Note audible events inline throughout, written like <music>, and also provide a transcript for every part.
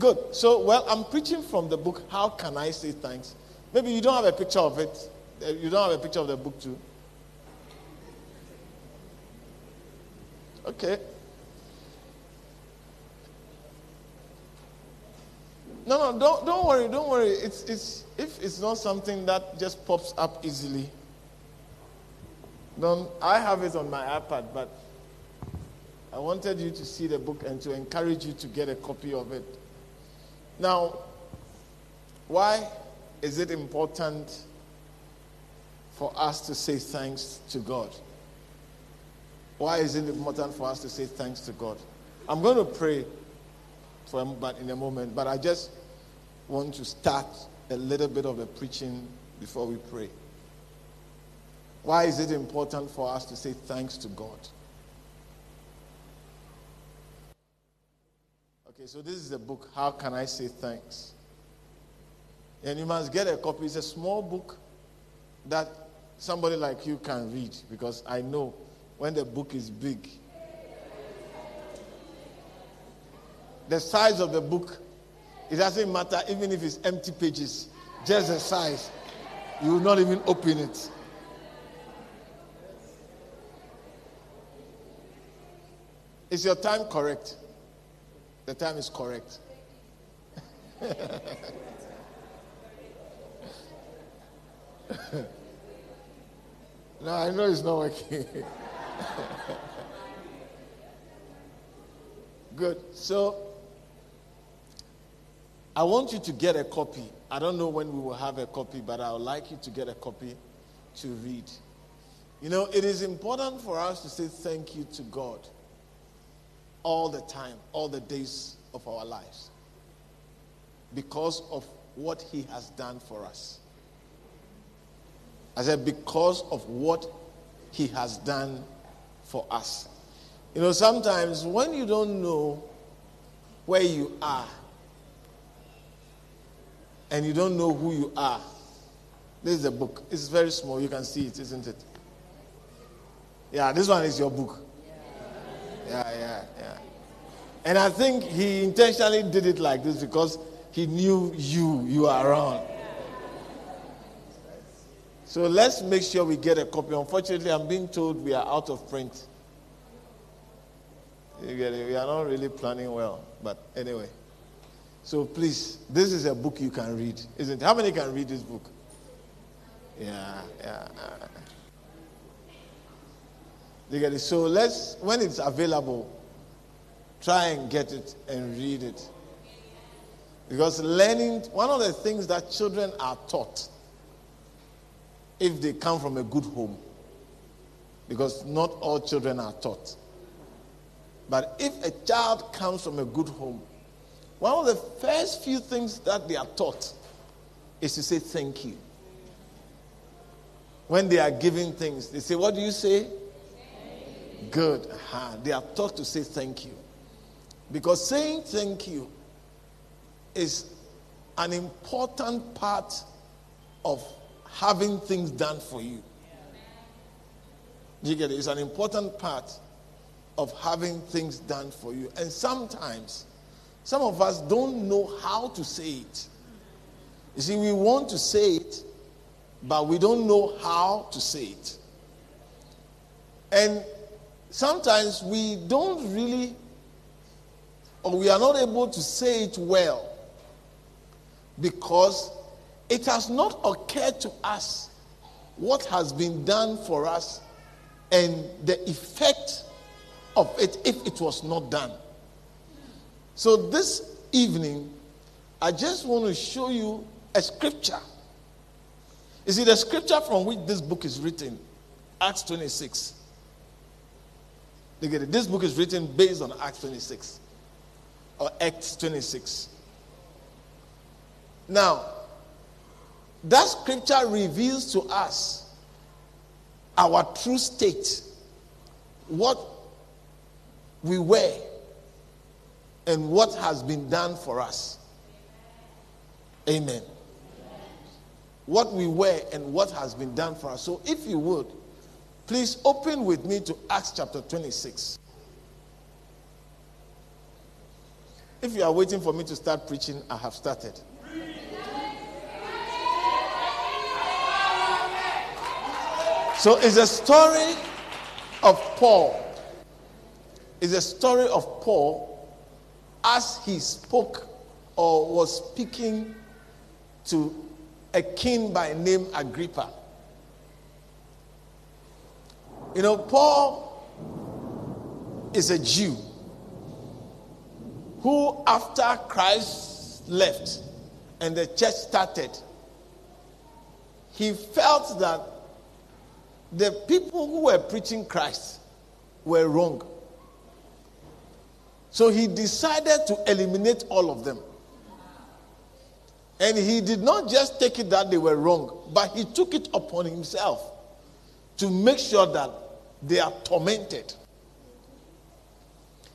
Good. So, well, I'm preaching from the book, How Can I Say Thanks? Maybe you don't have a picture of it. Uh, you don't have a picture of the book, too. Okay. No, no, don't, don't worry, don't worry. It's, it's, if it's not something that just pops up easily, don't, I have it on my iPad, but I wanted you to see the book and to encourage you to get a copy of it. Now, why is it important for us to say thanks to God? Why is it important for us to say thanks to God? I'm going to pray for but in a moment, but I just want to start a little bit of the preaching before we pray. Why is it important for us to say thanks to God? Okay, so this is the book, How Can I Say Thanks? And you must get a copy. It's a small book that somebody like you can read because I know when the book is big, the size of the book, it doesn't matter even if it's empty pages, just the size. You will not even open it. Is your time correct? The time is correct. <laughs> no, I know it's not working. <laughs> Good. So, I want you to get a copy. I don't know when we will have a copy, but I would like you to get a copy to read. You know, it is important for us to say thank you to God all the time, all the days of our lives, because of what He has done for us. I said, because of what He has done for us. You know, sometimes when you don't know where you are and you don't know who you are, this is a book. It's very small. You can see it, isn't it? Yeah, this one is your book. Yeah, yeah, yeah. And I think he intentionally did it like this because he knew you, you are around. So let's make sure we get a copy. Unfortunately, I'm being told we are out of print. You get it? We are not really planning well. But anyway. So please, this is a book you can read, isn't it? How many can read this book? Yeah, yeah. You get it? So let's, when it's available, try and get it and read it. Because learning, one of the things that children are taught if they come from a good home. Because not all children are taught. But if a child comes from a good home, one of the first few things that they are taught is to say thank you. When they are giving things, they say, What do you say? Good. Uh-huh. They are taught to say thank you. Because saying thank you is an important part of having things done for you. You get it? It's an important part of having things done for you. And sometimes, some of us don't know how to say it. You see, we want to say it, but we don't know how to say it. And sometimes we don't really, or we are not able to say it well because it has not occurred to us what has been done for us and the effect of it if it was not done. So this evening, I just want to show you a scripture. You see, the scripture from which this book is written, Acts 26. Look at it. This book is written based on Acts 26. or Acts 26. Now, that scripture reveals to us our true state, what we were, and what has been done for us. Amen. What we were and what has been done for us. So, if you would, please open with me to Acts chapter 26. If you are waiting for me to start preaching, I have started. So it's a story of Paul. It's a story of Paul as he spoke or was speaking to a king by name Agrippa. You know, Paul is a Jew who, after Christ left and the church started, he felt that the people who were preaching Christ were wrong. So he decided to eliminate all of them. And he did not just take it that they were wrong, but he took it upon himself to make sure that they are tormented.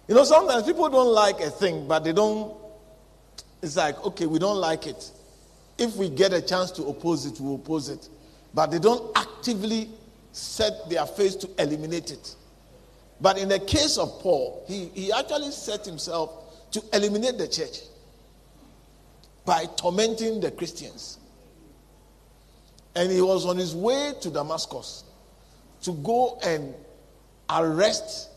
You know, sometimes people don't like a thing, but they don't. It's like, okay, we don't like it. If we get a chance to oppose it, we oppose it. But they don't actively set their face to eliminate it. But in the case of Paul, he, he actually set himself to eliminate the church by tormenting the Christians. And he was on his way to Damascus to go and arrest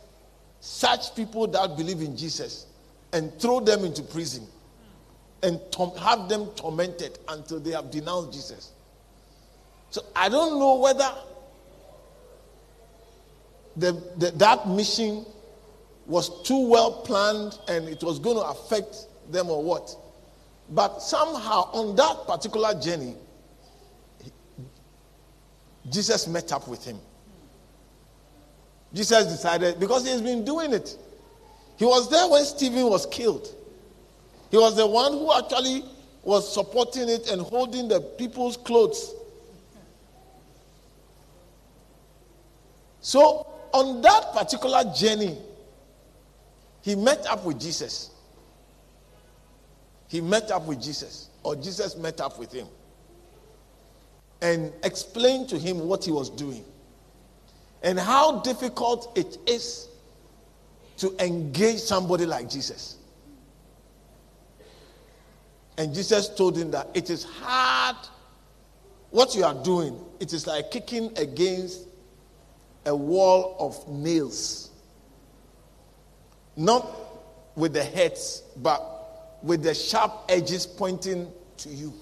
such people that believe in Jesus and throw them into prison and have them tormented until they have denounced Jesus. So I don't know whether the, the, that mission was too well planned and it was going to affect them or what. But somehow on that particular journey, Jesus met up with him. Jesus decided, because he's been doing it. He was there when Stephen was killed. He was the one who actually was supporting it and holding the people's clothes. So on that particular journey, he met up with Jesus. He met up with Jesus, or Jesus met up with him and explained to him what he was doing and how difficult it is to engage somebody like Jesus. And Jesus told him that it is hard. What you are doing, it is like kicking against a wall of nails. Not with the heads, but with the sharp edges pointing to you.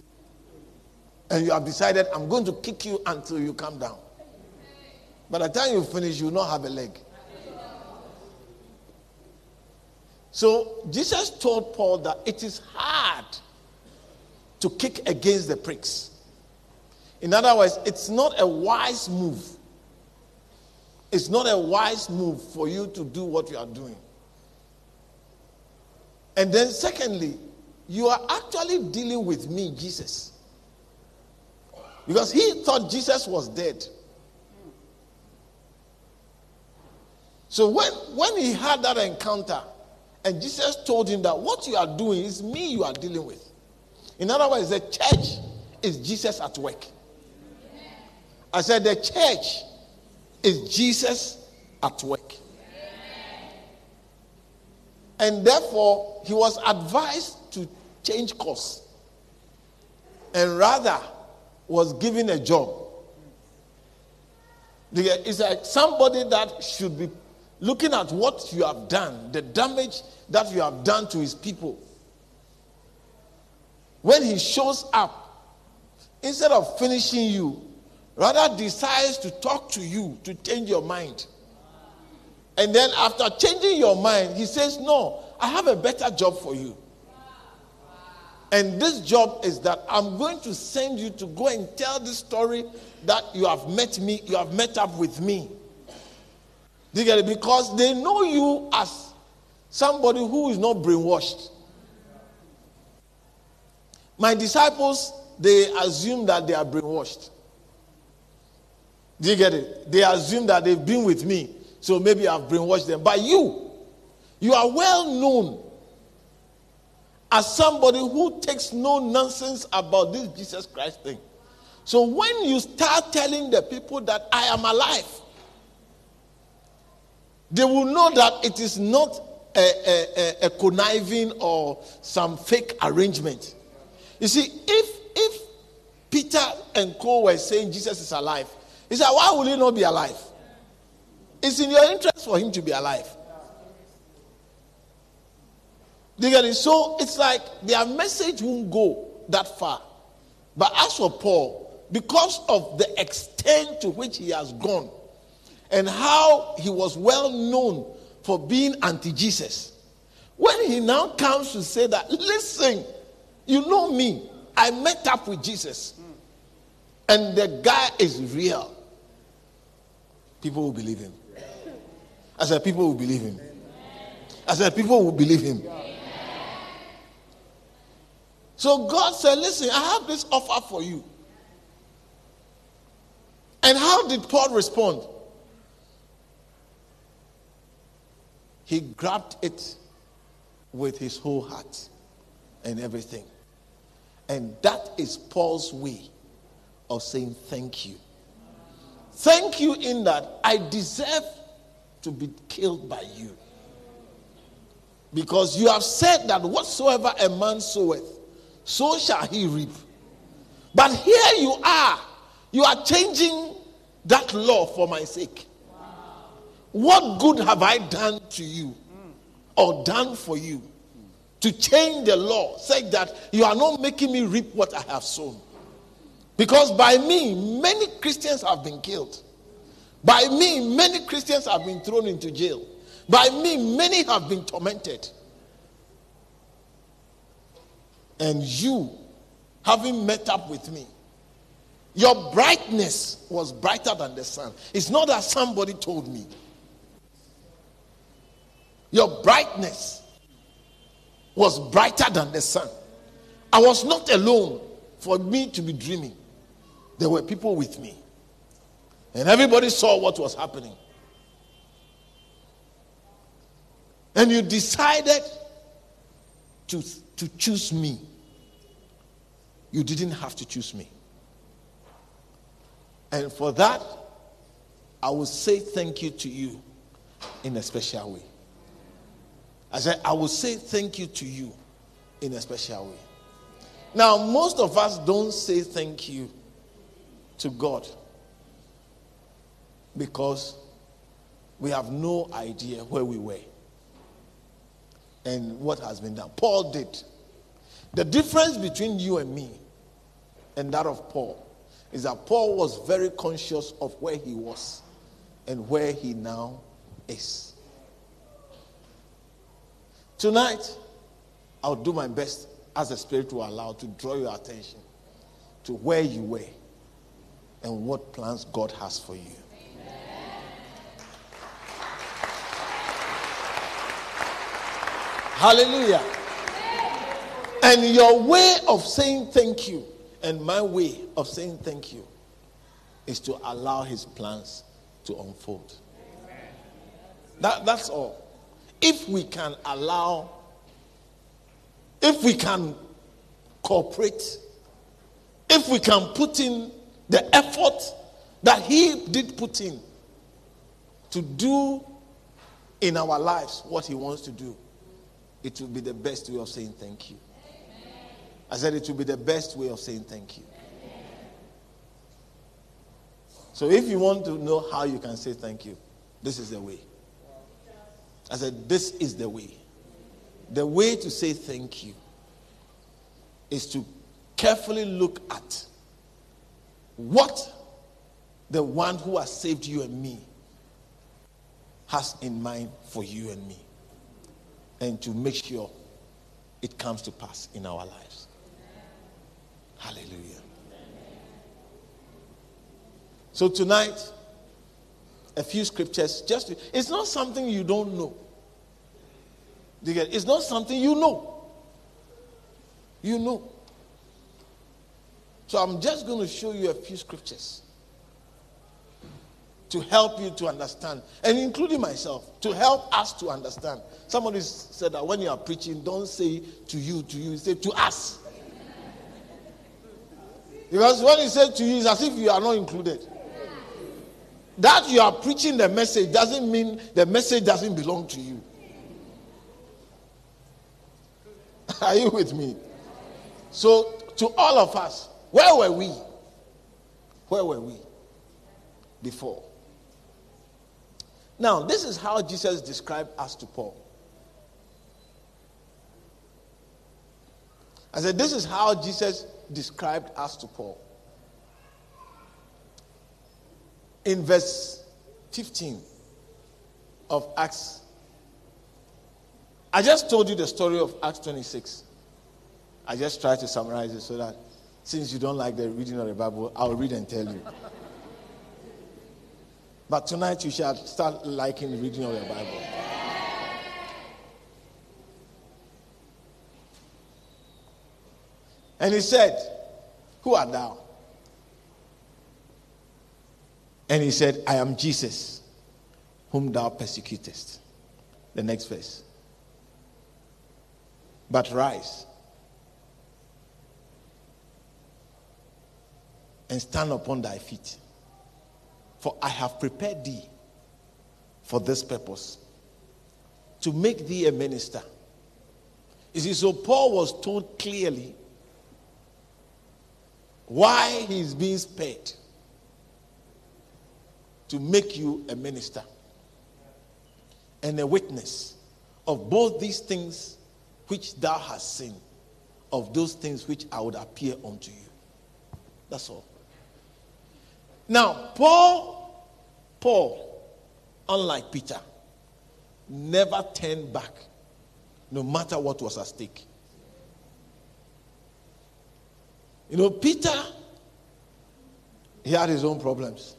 And you have decided, I'm going to kick you until you come down. By the time you finish, you will not have a leg. So Jesus told Paul that it is hard to kick against the pricks. In other words, it's not a wise move it's not a wise move for you to do what you are doing. And then, secondly, you are actually dealing with me, Jesus. Because he thought Jesus was dead. So when, when he had that encounter, and Jesus told him that what you are doing is me you are dealing with. In other words, the church is Jesus at work. I said, the church is Jesus at work. And therefore, he was advised to change course and rather was given a job. It's like somebody that should be looking at what you have done, the damage that you have done to his people. When he shows up, instead of finishing you, rather decides to talk to you to change your mind. And then after changing your mind, he says, No, I have a better job for you. And this job is that I'm going to send you to go and tell the story that you have met me, you have met up with me. Get it? Because they know you as somebody who is not brainwashed. My disciples, they assume that they are brainwashed. Do you get it? They assume that they've been with me, so maybe I've brainwashed them. But you, you are well known as somebody who takes no nonsense about this Jesus Christ thing. So when you start telling the people that I am alive, they will know that it is not a, a, a, conniving or some fake arrangement. You see, if if Peter and Co were saying Jesus is alive, he said, Why will he not be alive? It's in your interest for him to be alive. Get it? So it's like their message won't go that far. But as for Paul, because of the extent to which he has gone and how he was well known for being anti Jesus, when he now comes to say that, listen, you know me, I met up with Jesus, and the guy is real, people will believe him. I said, people will believe him. I said, people will believe him. So God said, Listen, I have this offer for you. And how did Paul respond? He grabbed it with his whole heart and everything. And that is Paul's way of saying thank you. Thank you in that I deserve to be killed by you. Because you have said that whatsoever a man soweth, so shall he reap. But here you are, you are changing that law for my sake. What good have I done to you or done for you to change the law, say that you are not making me reap what I have sown? Because by me, many Christians have been killed. By me, many Christians have been thrown into jail. By me, many have been tormented and you having met up with me, your brightness was brighter than the sun. It's not that somebody told me. Your brightness was brighter than the sun. I was not alone for me to be dreaming. There were people with me. And everybody saw what was happening. And you decided to to choose me. You didn't have to choose me. And for that, I will say thank you to you in a special way. I said, I will say thank you to you in a special way. Now, most of us don't say thank you to God because we have no idea where we were and what has been done. Paul did. The difference between you and me and that of Paul is that Paul was very conscious of where he was and where he now is. Tonight, I'll do my best as the Spirit will allow to draw your attention to where you were and what plans God has for you. Hallelujah. And your way of saying thank you and my way of saying thank you is to allow his plans to unfold. That, that's all. If we can allow, if we can cooperate, if we can put in the effort that he did put in to do in our lives what he wants to do, it will be the best way of saying thank you. I said it will be the best way of saying thank you. So if you want to know how you can say thank you, this is the way. I said, this is the way. The way to say thank you is to carefully look at what the one who has saved you and me has in mind for you and me and to make sure it comes to pass in our lives. Hallelujah. So tonight, a few scriptures. Just it's not something you don't know. It's not something you know. You know. So I'm just going to show you a few scriptures to help you to understand, and including myself, to help us to understand. Somebody said that when you are preaching, don't say to you, to you, say to us. Because when you say to you, it's as if you are not included. That you are preaching the message doesn't mean the message doesn't belong to you. <laughs> Are you with me? So, to all of us, where were we? Where were we before? Now, this is how Jesus described us to Paul. I said, This is how Jesus described us to Paul. In verse 15 of Acts, I just told you the story of Acts 26. I just tried to summarize it so that since you don't like the reading of the Bible, I'll read and tell you. But tonight you shall start liking the reading of the Bible. And he said, Who art thou? And he said, I am Jesus, whom thou persecutest. The next verse. But rise and stand upon thy feet for I have prepared thee for this purpose to make thee a minister. You see, so Paul was told clearly why he's being spared to make you a minister and a witness of both these things which thou hast seen, of those things which I would appear unto you. That's all. Now, Paul, Paul, unlike Peter, never turned back, no matter what was at stake. You know, Peter, he had his own problems.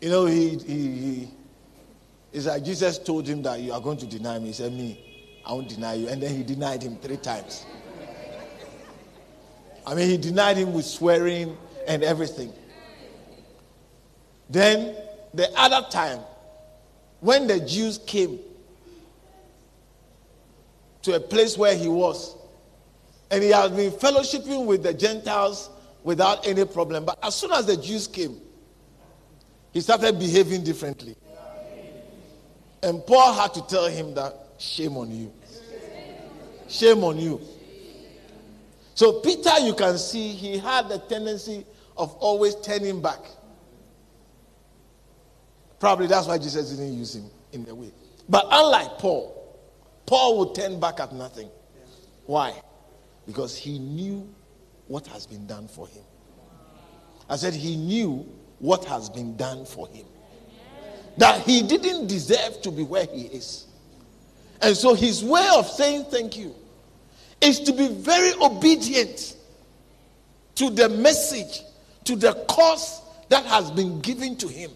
You know, he, he, he it's like Jesus told him that you are going to deny me. He said, Me, I won't deny you. And then he denied him three times. I mean, he denied him with swearing and everything. Then, the other time, when the Jews came to a place where he was, and he had been fellowshipping with the Gentiles without any problem. But as soon as the Jews came, he started behaving differently. And Paul had to tell him that shame on you. Shame on you. So, Peter, you can see he had the tendency of always turning back. Probably that's why Jesus didn't use him in the way. But unlike Paul, Paul would turn back at nothing. Why? Because he knew what has been done for him. I said he knew what has been done for him. That he didn't deserve to be where he is. And so his way of saying thank you is to be very obedient to the message, to the cause that has been given to him.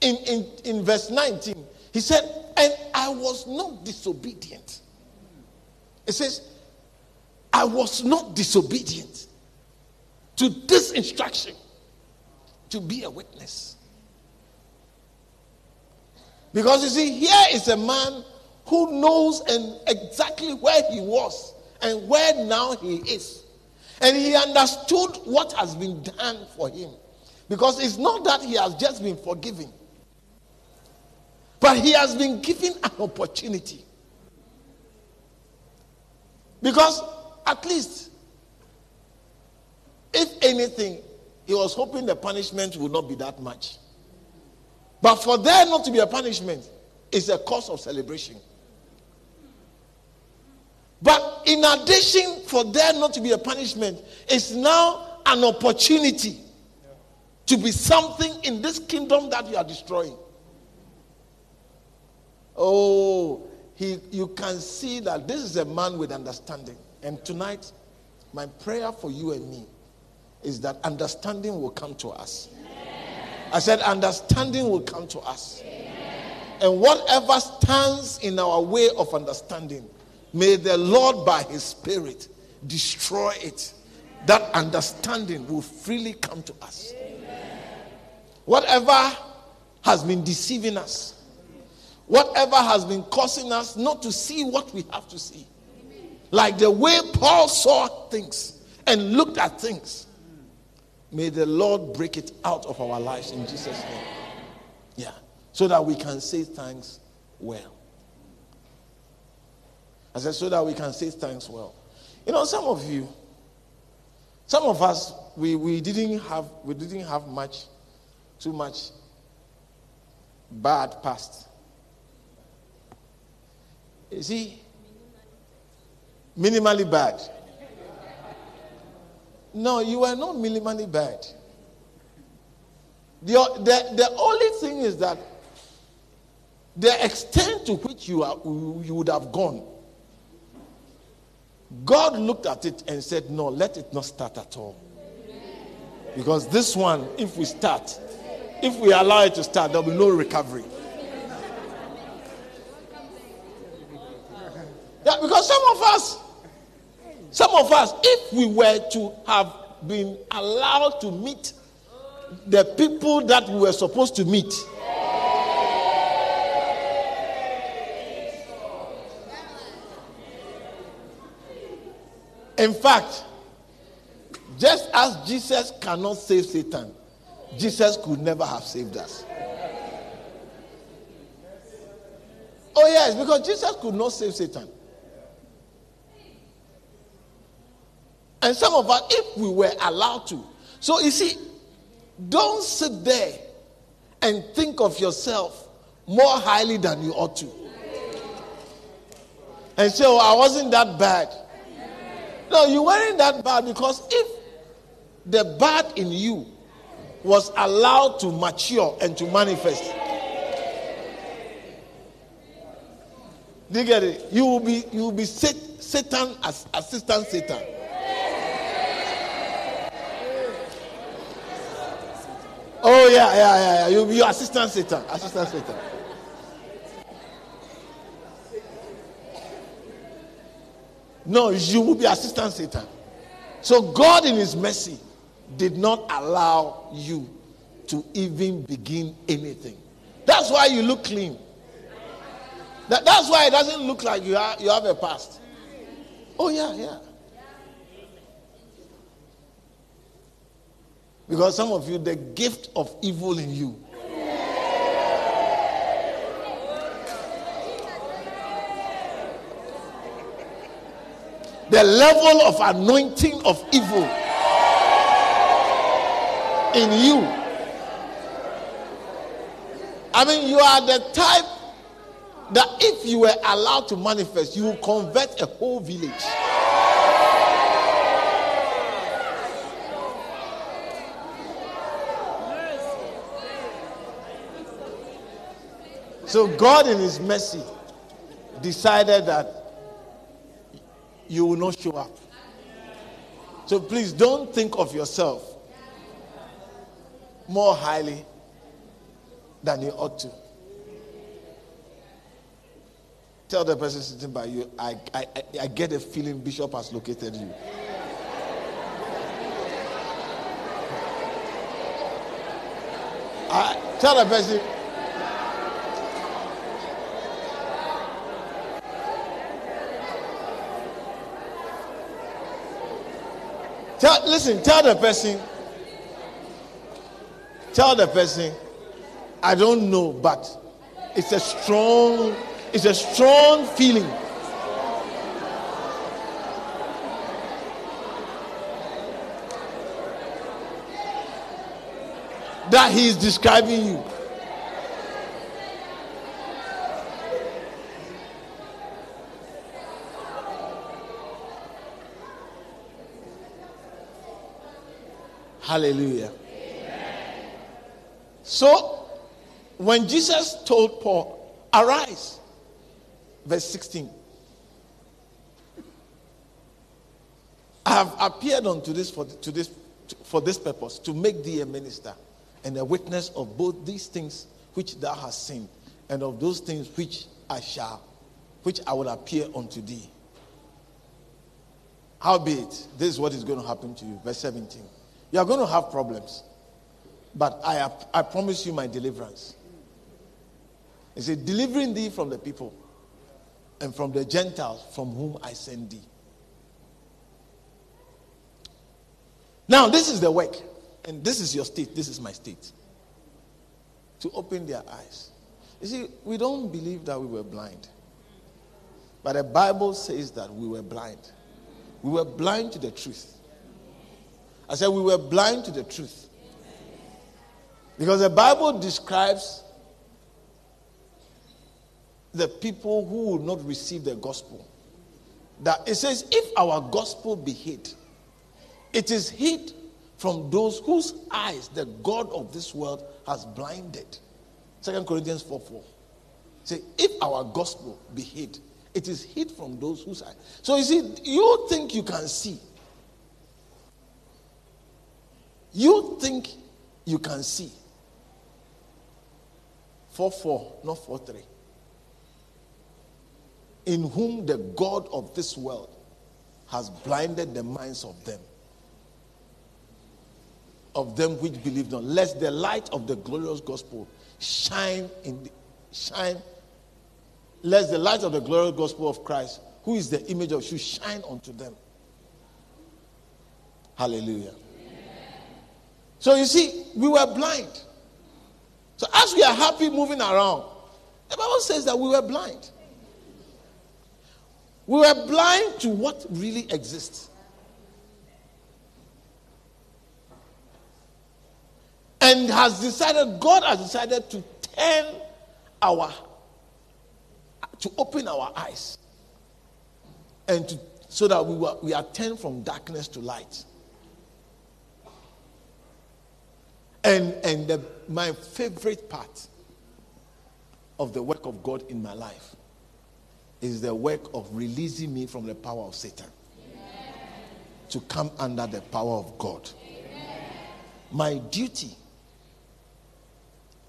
In, in, in verse 19, he said, And I was not disobedient. It says, I was not disobedient to this instruction to be a witness. Because you see, here is a man who knows and exactly where he was and where now he is. And he understood what has been done for him. Because it's not that he has just been forgiven, but he has been given an opportunity. Because at least, if anything, he was hoping the punishment would not be that much. But for there not to be a punishment is a cause of celebration. But in addition, for there not to be a punishment, it's now an opportunity to be something in this kingdom that you are destroying. Oh, he, you can see that this is a man with understanding. And tonight, my prayer for you and me is that understanding will come to us. I said, understanding will come to us. And whatever stands in our way of understanding, May the Lord, by His Spirit, destroy it. That understanding will freely come to us. Whatever has been deceiving us, whatever has been causing us not to see what we have to see, like the way Paul saw things and looked at things, may the Lord break it out of our lives in Jesus' name. Yeah, so that we can say thanks well. I said, so that we can say thanks well. You know, some of you, some of us, we, we didn't have we didn't have much, too much bad past. You see, minimally bad. No, you were not minimally bad. The, the, the only thing is that the extent to which you, are, you would have gone, God looked at it and said, No, let it not start at all. Because this one, if we start, if we allow it to start, there'll be no recovery. Yeah, because some of us, some of us, if we were to have been allowed to meet the people that we were supposed to meet, in fact, just as Jesus cannot save Satan, Jesus could never have saved us. Oh, yes, because Jesus could not save Satan. And some of us, if we were allowed to. So you see, don't sit there and think of yourself more highly than you ought to. And say, oh, I wasn't that bad. No, you weren't that bad because if the bad in you was allowed to mature and to manifest. Do you get it? You will be you will be Satan as assistant Satan. Oh yeah, yeah, yeah, yeah. You'll be your assistant Satan. Assistant Satan. No, you will be assistant Satan. So God in his mercy did not allow you to even begin anything. That's why you look clean. That, that's why it doesn't look like you, are, you have a past. Oh, yeah, yeah. Because some of you, the gift of evil in you. The level of anointing of evil in you. I mean, you are the type that if you were allowed to manifest, you will convert a whole village. So God, in His mercy, decided that you will not show up. So please don't think of yourself more highly than you ought to. Tell the person sitting by you, I, I, I get a feeling Bishop has located you. I, tell the person, Tell, listen, tell the person, Tell the person, I don't know, but it's a strong, it's a strong feeling. That he is describing you. Hallelujah. So, when Jesus told Paul, Arise, verse 16, I have appeared unto this for, to this, for this purpose, to make thee a minister and a witness of both these things which thou hast seen, and of those things which I shall, which I will appear unto thee. Howbeit, this is what is going to happen to you. Verse 17. You are going to have problems, but I, I promise you my deliverance. He said, delivering thee from the people and from the Gentiles from whom I send thee. Now, this is the work, and this is your state, this is my state. To open their eyes. You see, we don't believe that we were blind, but the Bible says that we were blind. We were blind to the truth. I said we were blind to the truth. Because the Bible describes the people who will not receive the gospel. That it says, if our gospel be hid, it is hid from those whose eyes the God of this world has blinded. Second Corinthians 4 4. Say, if our gospel be hid, it is hid from those whose eyes. So you see, you think you can see. You think you can see. 4 4, not 4 3. In whom the God of this world has blinded the minds of them. Of them which believe not, lest the light of the glorious gospel shine in the, shine lest the light of the glorious gospel of Christ, who is the image of, should shine unto them. Hallelujah. So you see, we were blind. So as we are happy moving around, the Bible says that we were blind. We were blind to what really exists. And has decided, God has decided to turn our to open our eyes and to, so that we, were, we are turned from darkness to light. And, and the, my favorite part of the work of God in my life is the work of releasing me from the power of Satan Amen. to come under the power of God. Amen. My duty,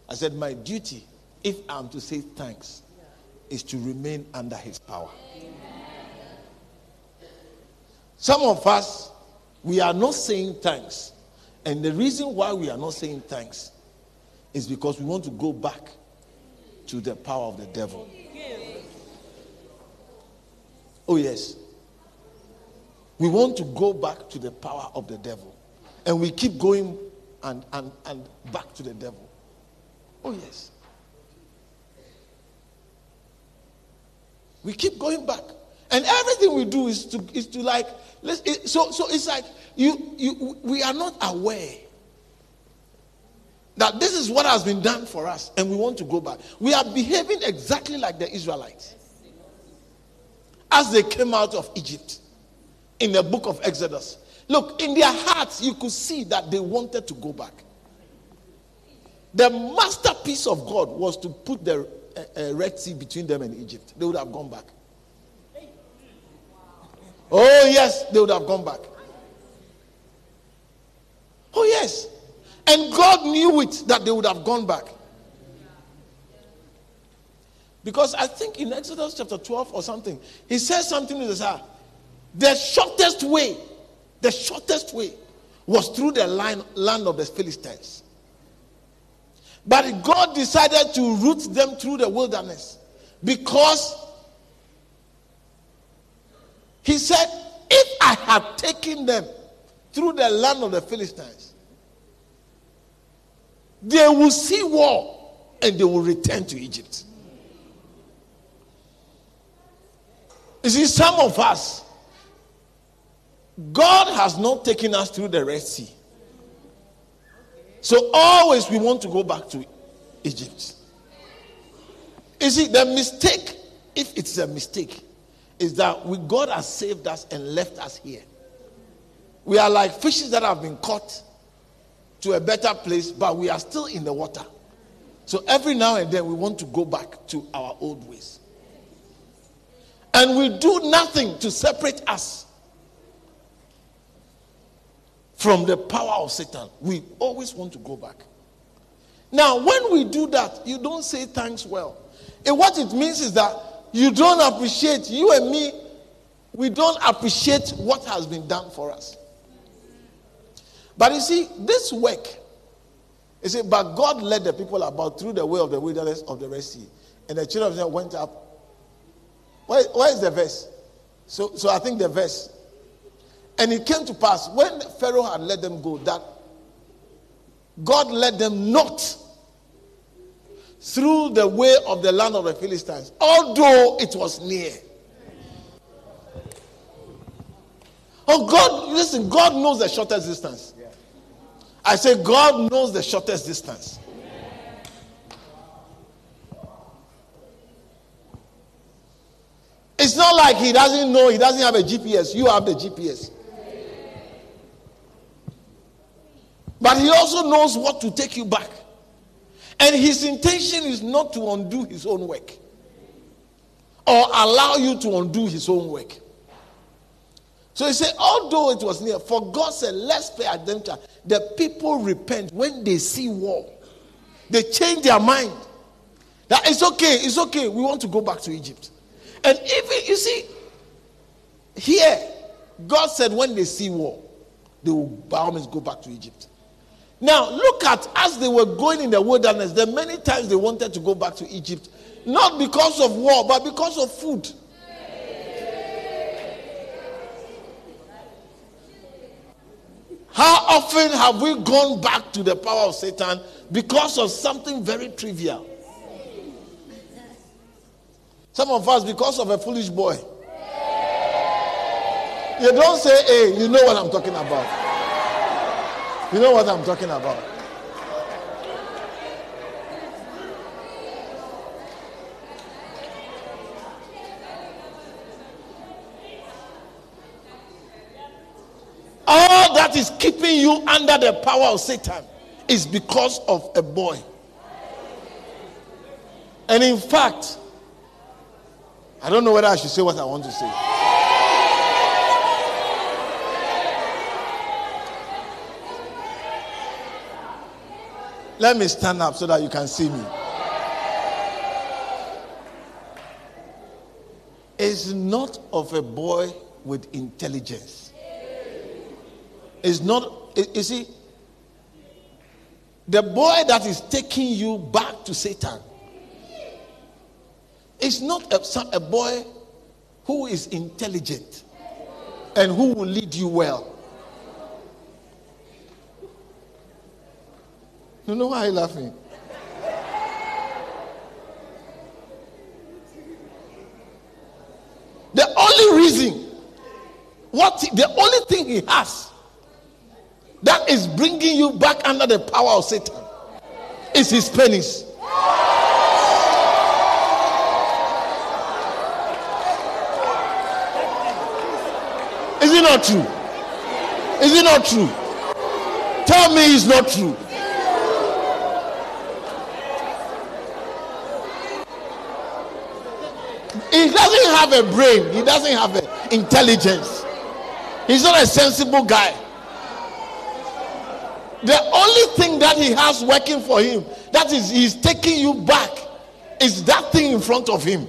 I said, my duty, if I'm to say thanks, is to remain under his power. Some of us, we are not saying thanks. And the reason why we are not saying thanks is because we want to go back to the power of the devil. Oh, yes. We want to go back to the power of the devil. And we keep going and, and, and back to the devil. Oh, yes. We keep going back. And everything we do is to, is to like, it, so, so it's like you, you, we are not aware that this is what has been done for us and we want to go back. We are behaving exactly like the Israelites as they came out of Egypt in the book of Exodus. Look, in their hearts, you could see that they wanted to go back. The masterpiece of God was to put the a, Red Sea between them and Egypt, they would have gone back. Oh, yes, they would have gone back. Oh, yes. And God knew it that they would have gone back. Because I think in Exodus chapter 12 or something, he says something to the The shortest way, the shortest way was through the line, land of the Philistines. But God decided to route them through the wilderness because He said, If I have taken them through the land of the Philistines, they will see war and they will return to Egypt. You see, some of us, God has not taken us through the Red Sea. So always we want to go back to Egypt. You see, the mistake, if it's a mistake, is that we, God has saved us and left us here. We are like fishes that have been caught to a better place, but we are still in the water. So every now and then we want to go back to our old ways. And we do nothing to separate us from the power of Satan. We always want to go back. Now, when we do that, you don't say thanks well. And what it means is that you don't appreciate you and me. we don't appreciate what has been done for us. But you see, this work, you see, but God led the people about through the way of the wilderness of the Red Sea. And the children of Israel went up. Where, where is the verse? So, so I think the verse. And it came to pass when Pharaoh had let them go that God led them not through the way of the land of the Philistines, although it was near. Oh, God, listen, God knows the shortest distance. I say, God knows the shortest distance. It's not like He doesn't know, He doesn't have a GPS. You have the GPS. But He also knows what to take you back. And His intention is not to undo His own work or allow you to undo His own work. So he said, although it was near, for God said, let's pay attention. The people repent when they see war. They change their mind. That it's okay, it's okay. We want to go back to Egypt. And even, you see, here, God said when they see war, they will by all means go back to Egypt. Now, look at as they were going in the wilderness, there many times they wanted to go back to Egypt, not because of war, but because of food. How often have we gone back to the power of Satan because of something very trivial? Some of us, because of a foolish boy. You don't say, hey, you know what I'm talking about. You know what I'm talking about. All that is keeping you under the power of Satan is because of a boy. And in fact, I don't know whether I should say what I want to say. Let me stand up so that you can see me. It's not of a boy with intelligence is not, you see, the boy that is taking you back to Satan is not a, a boy who is intelligent and who will lead you well. You know why I'm laughing? The only reason, what the only thing he has that is bringing you back under the power of Satan is his penis. Is it not true? Is it not true? Tell me it's not true. He doesn't have a brain, he doesn't have a intelligence. He's not a sensible guy. The only thing that he has working for him, that is, he's taking you back, is that thing in front of him.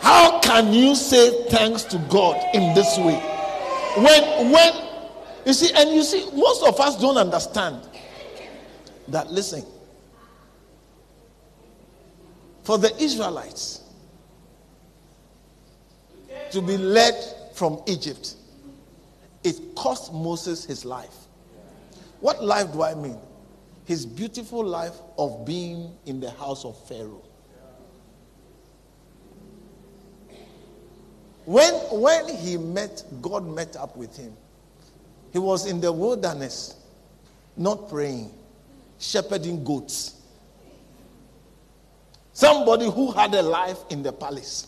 How can you say thanks to God in this way? When when you see, and you see, most of us don't understand that, listen, for the Israelites to be led from Egypt, it cost Moses his life. What life do I mean? His beautiful life of being in the house of Pharaoh. When, when he met, God met up with him. He was in the wilderness, not praying, shepherding goats. Somebody who had a life in the palace.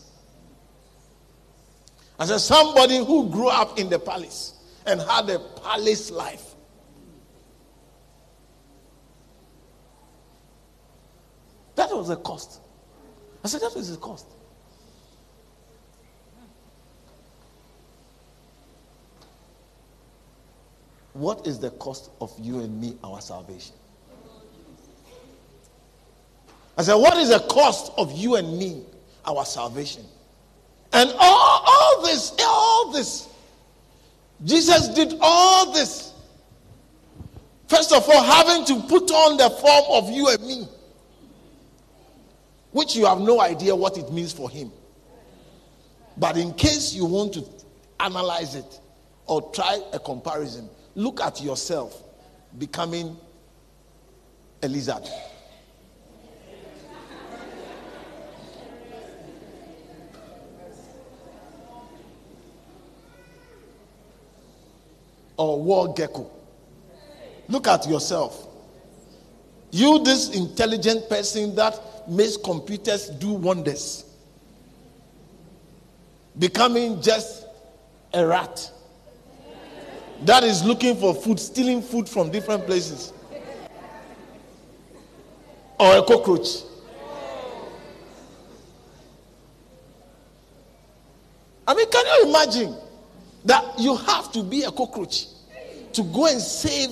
I said, somebody who grew up in the palace and had a palace life. That was the cost. I said, that was the cost. What is the cost of you and me, our salvation? I said, What is the cost of you and me, our salvation? And all, all this, all this, Jesus did all this. First of all, having to put on the form of you and me, which you have no idea what it means for him. But in case you want to analyze it or try a comparison, look at yourself becoming a lizard. or war gecko. Look at yourself. You, this intelligent person that makes computers do wonders, becoming just a rat that is looking for food, stealing food from different places, or a cockroach. I mean, can you imagine that you have to be a cockroach to go and save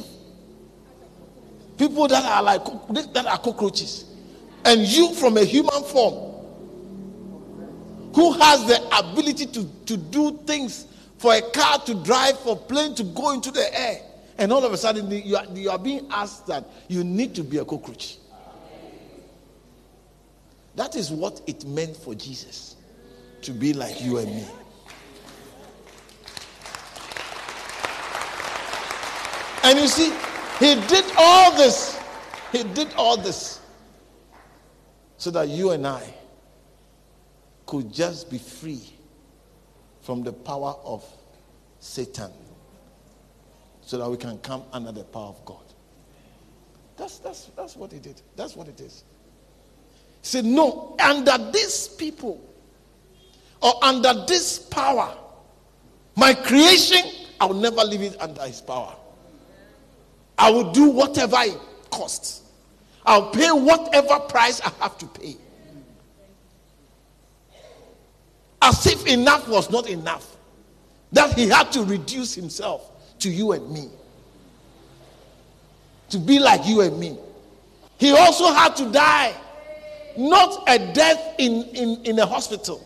people that are like that are cockroaches, and you from a human form who has the ability to, to do things for a car to drive, for a plane to go into the air. And all of a sudden, you are, you are being asked that you need to be a cockroach. That is what it meant for Jesus to be like you and me. And you see, he did all this. He did all this so that you and I could just be free from the power of Satan so that we can come under the power of God. That's, that's, that's what he did. That's what it is. He said, No, under these people or under this power, my creation, I'll never leave it under his power. I will do whatever it costs. I'll pay whatever price I have to pay. As if enough was not enough. That he had to reduce himself to you and me. To be like you and me. He also had to die. Not a death in, in, in a hospital,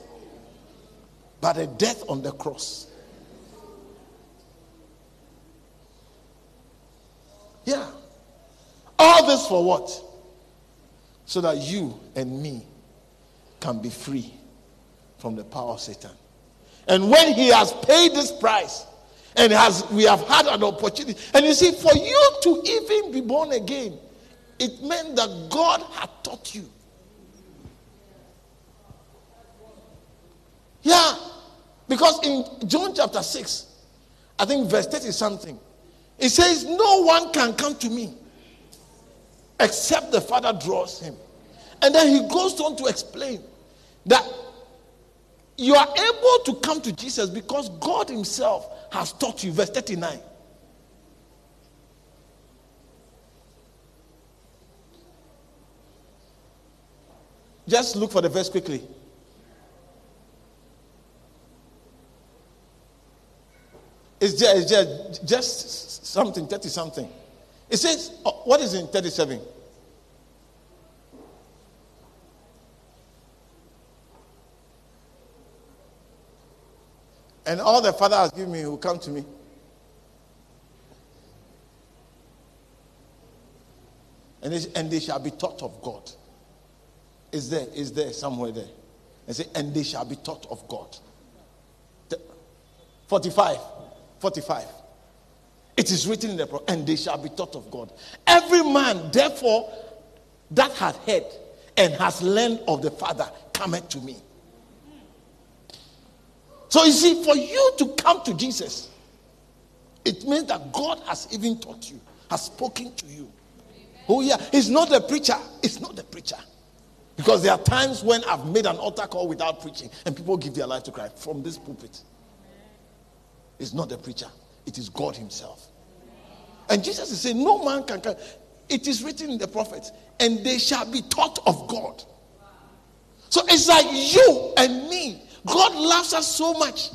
but a death on the cross. Yeah. All this for what? So that you and me can be free from the power of Satan. And when he has paid this price, and has we have had an opportunity, and you see, for you to even be born again, it meant that God had taught you. Yeah, because in John chapter 6, I think verse 30 something, it says, No one can come to me except the Father draws him. And then he goes on to explain that you are able to come to Jesus because God Himself has taught you. Verse 39. Just look for the verse quickly. It's just, it's just, just something, 30 something. It says, oh, what is in 37? And all the Father has given me will come to me. And they, and they shall be taught of God. Is there, is there somewhere there? And say, and they shall be taught of God. 45. 45. It is written in the pro, and they shall be taught of God. Every man, therefore, that hath heard and has learned of the Father, cometh to me. So you see, for you to come to Jesus, it means that God has even taught you, has spoken to you. Oh, yeah, it's not the preacher, it's not the preacher. Because there are times when I've made an altar call without preaching and people give their life to Christ from this pulpit. It's not the preacher, it is God Himself. And Jesus is saying, No man can come. It is written in the prophets, and they shall be taught of God. So it's like you and me God loves us so much.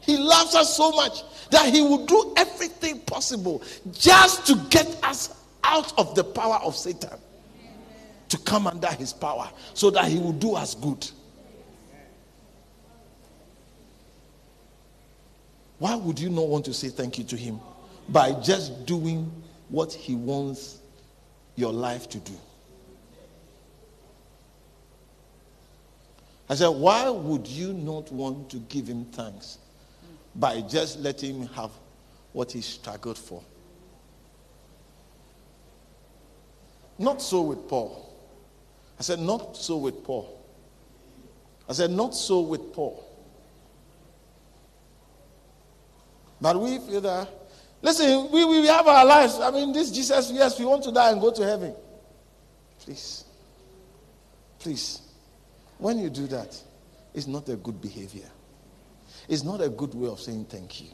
He loves us so much that he will do everything possible just to get us out of the power of Satan, to come under his power, so that he will do us good. Why would you not want to say thank you to him? By just doing what he wants your life to do. I said, why would you not want to give him thanks by just letting him have what he struggled for? Not so with Paul. I said, not so with Paul. I said, not so with Paul. But we feel that, listen, we, we have our lives. I mean, this Jesus, yes, we want to die and go to heaven. Please. Please. When you do that, it's not a good behavior. It's not a good way of saying thank you.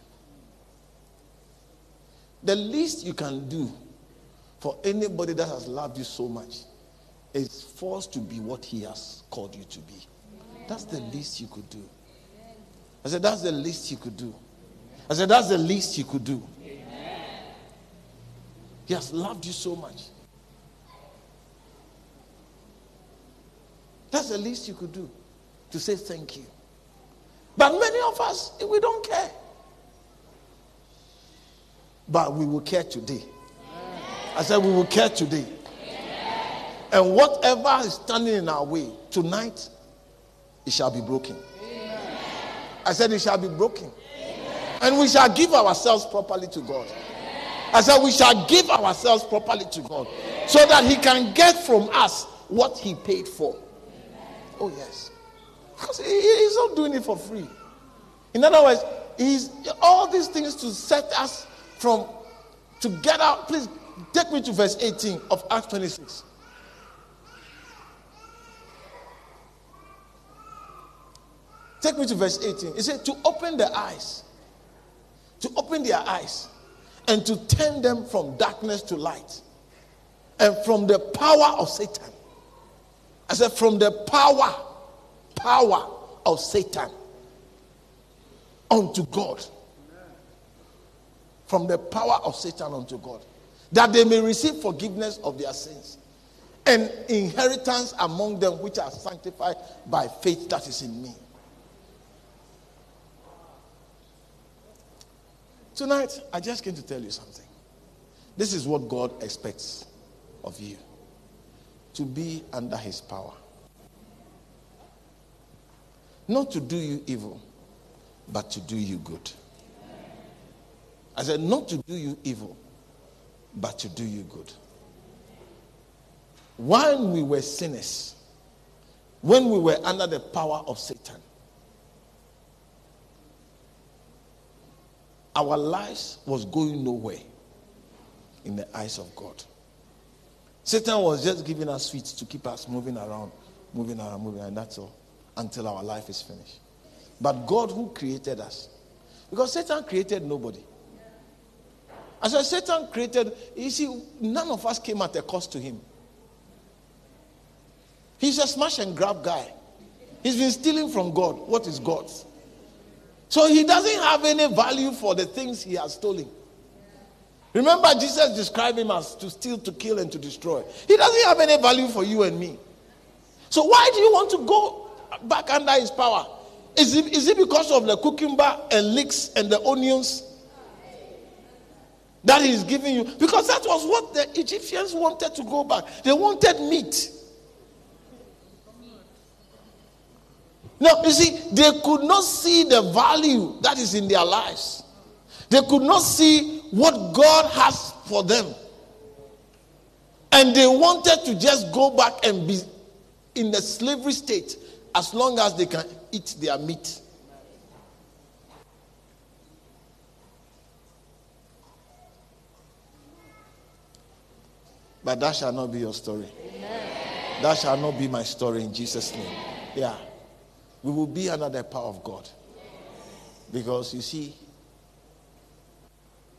The least you can do for anybody that has loved you so much is forced to be what he has called you to be. That's the least you could do. I said, that's the least you could do. I said, that's the least you could do. He has loved you so much. That's the least you could do to say thank you. But many of us, we don't care. But we will care today. I said, we will care today. And whatever is standing in our way tonight, it shall be broken. I said, it shall be broken. And we shall give ourselves properly to God. I said, we shall give ourselves properly to God so that He can get from us what He paid for. Oh, yes. Because he's not doing it for free. In other words, he's all these things to set us from to get out. Please take me to verse 18 of Acts 26. Take me to verse 18. He said, To open their eyes, to open their eyes, and to turn them from darkness to light, and from the power of Satan I said, from the power, power of Satan unto God. From the power of Satan unto God. That they may receive forgiveness of their sins and inheritance among them which are sanctified by faith that is in me. Tonight, I just came to tell you something. This is what God expects of you to be under his power. Not to do you evil, but to do you good. I said, not to do you evil, but to do you good. When we were sinners, when we were under the power of Satan, our lives was going nowhere in the eyes of God. Satan was just giving us sweets to keep us moving around, moving around, moving around. That's all. Until our life is finished. But God, who created us, because Satan created nobody. As I said, Satan created, you see, none of us came at a cost to him. He's a smash and grab guy. He's been stealing from God. What is God's? So he doesn't have any value for the things he has stolen. Remember, Jesus described him as to steal, to kill, and to destroy. He doesn't have any value for you and me. So, why do you want to go back under his power? Is it, is it because of the cucumber and leeks and the onions that he's giving you? Because that was what the Egyptians wanted to go back. They wanted meat. Now, you see, they could not see the value that is in their lives. They could not see what God has for them. And they wanted to just go back and be in the slavery state as long as they can eat their meat. But that shall not be your story. Amen. That shall not be my story in Jesus' name. Yeah. We will be under the power of God. Because you see,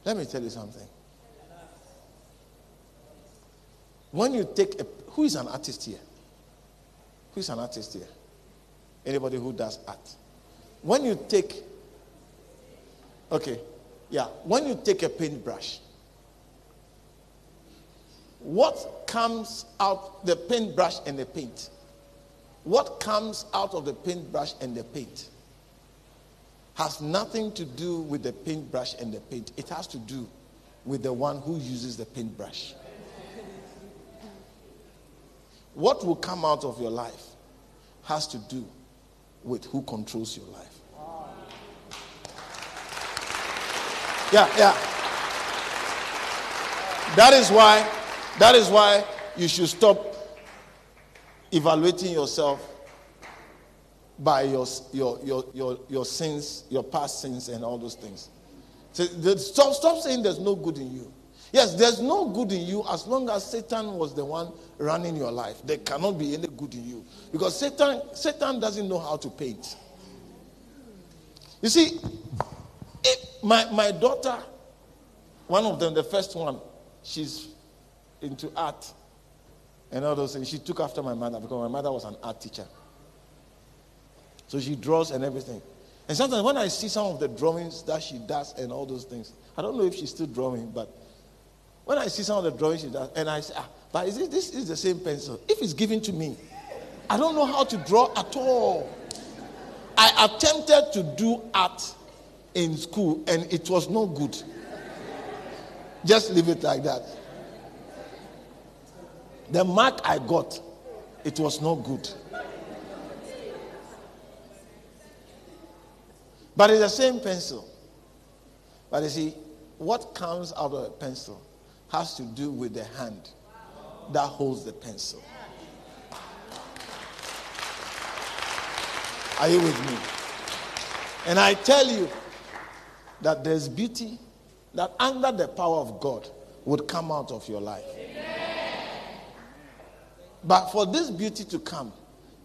let me tell you something. When you take a, who is an artist here? Who is an artist here? Anybody who does art. When you take, okay, Yeah, when you take a paintbrush, what comes out the paintbrush and the paint? What comes out of the paintbrush and the paint has nothing to do with the paintbrush and the paint. It has to do with the one who uses the paintbrush. What will come out of your life has to do with who controls your life. Yeah, yeah. That is why that is why you should stop evaluating yourself by your, your, your, your, your sins, your past sins, and all those things. So, stop, stop saying there's no good in you. Yes, there's no good in you as long as Satan was the one running your life. There cannot be any good in you. Because Satan, Satan doesn't know how to paint. You see, my, my daughter, one of them, the first one, she's into art and all those things. She took after my mother because my mother was an art teacher. So she draws and everything. And sometimes when I see some of the drawings that she does and all those things, I don't know if she's still drawing, but when I see some of the drawings she does, and I say, ah, but is it, this is the same pencil. If it's given to me, I don't know how to draw at all. I attempted to do art in school and it was no good. Just leave it like that. The mark I got, it was no good. But it's the same pencil. But you see, what comes out of a pencil has to do with the hand that holds the pencil. Are you with me? And I tell you that there's beauty that under the power of God would come out of your life. But for this beauty to come,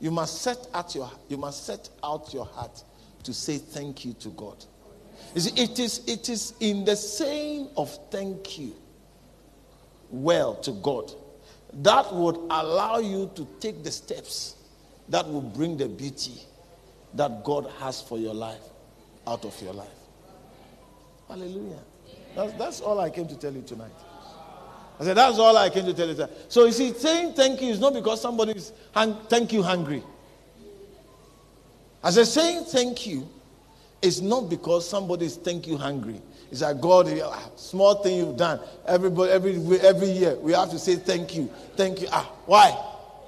you must set out your you must set out your heart to say thank you to God. See, it is it is in the saying of thank you well to God that would allow you to take the steps that will bring the beauty that God has for your life out of your life. Hallelujah. That's, that's all I came to tell you tonight. I said, That's all I came to tell you. Tonight. So you see, saying thank you is not because somebody is hung, thank you hungry. I said, saying thank you is not because somebody is thank you hungry. It's like God, small thing you've done. Everybody, every every year we have to say thank you, thank you. Ah, why?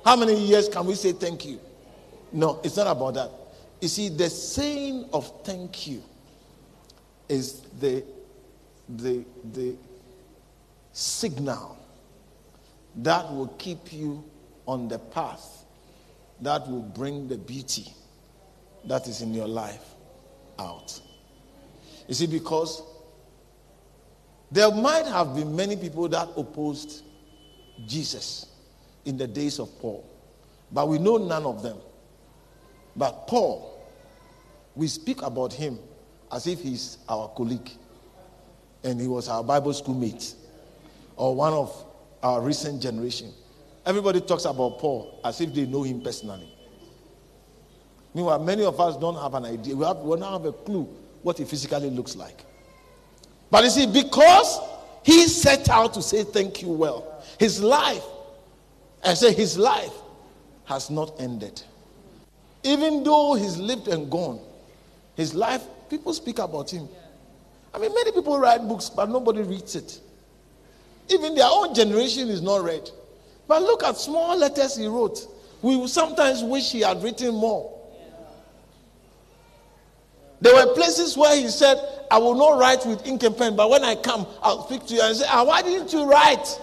How many years can we say thank you? No, it's not about that. You see, the saying of thank you is the the the signal that will keep you on the path that will bring the beauty that is in your life out. You see, because there might have been many people that opposed Jesus in the days of Paul, but we know none of them. But Paul, we speak about him as if he's our colleague and he was our Bible school mate or one of our recent generation. Everybody talks about Paul as if they know him personally. Meanwhile, many of us don't have an idea. We, have, we don't have a clue what he physically looks like. But you see, because he set out to say thank you well, his life, I say his life has not ended. Even though he's lived and gone, his life, people speak about him. I mean, many people write books, but nobody reads it. Even their own generation is not read. But look at small letters he wrote. We sometimes wish he had written more. There were places where he said, I will not write with ink and pen, but when I come, I'll speak to you and say, ah, Why didn't you write?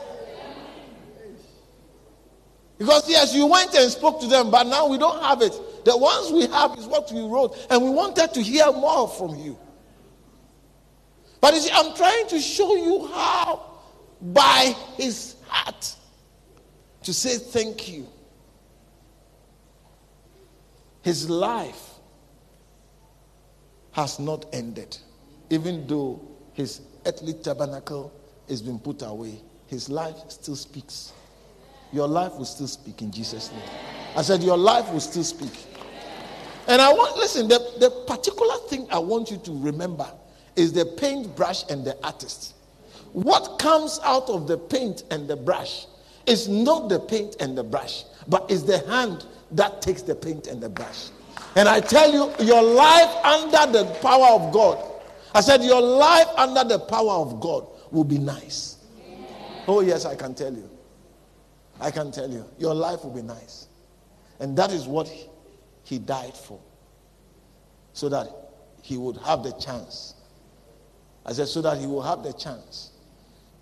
Because, yes, you went and spoke to them, but now we don't have it. The ones we have is what we wrote, and we wanted to hear more from you. But you see, I'm trying to show you how by his heart to say thank you. His life has not ended, even though his earthly tabernacle has been put away. His life still speaks. Your life will still speak in Jesus' name. I said, Your life will still speak. And I want, listen, the, the particular thing I want you to remember is the paintbrush and the artist. What comes out of the paint and the brush is not the paint and the brush, but is the hand that takes the paint and the brush. And I tell you, your life under the power of God, I said, your life under the power of God will be nice. Oh, yes, I can tell you. I can tell you. Your life will be nice. And that is what he, died for. So that he would have the chance. I said, so that he will have the chance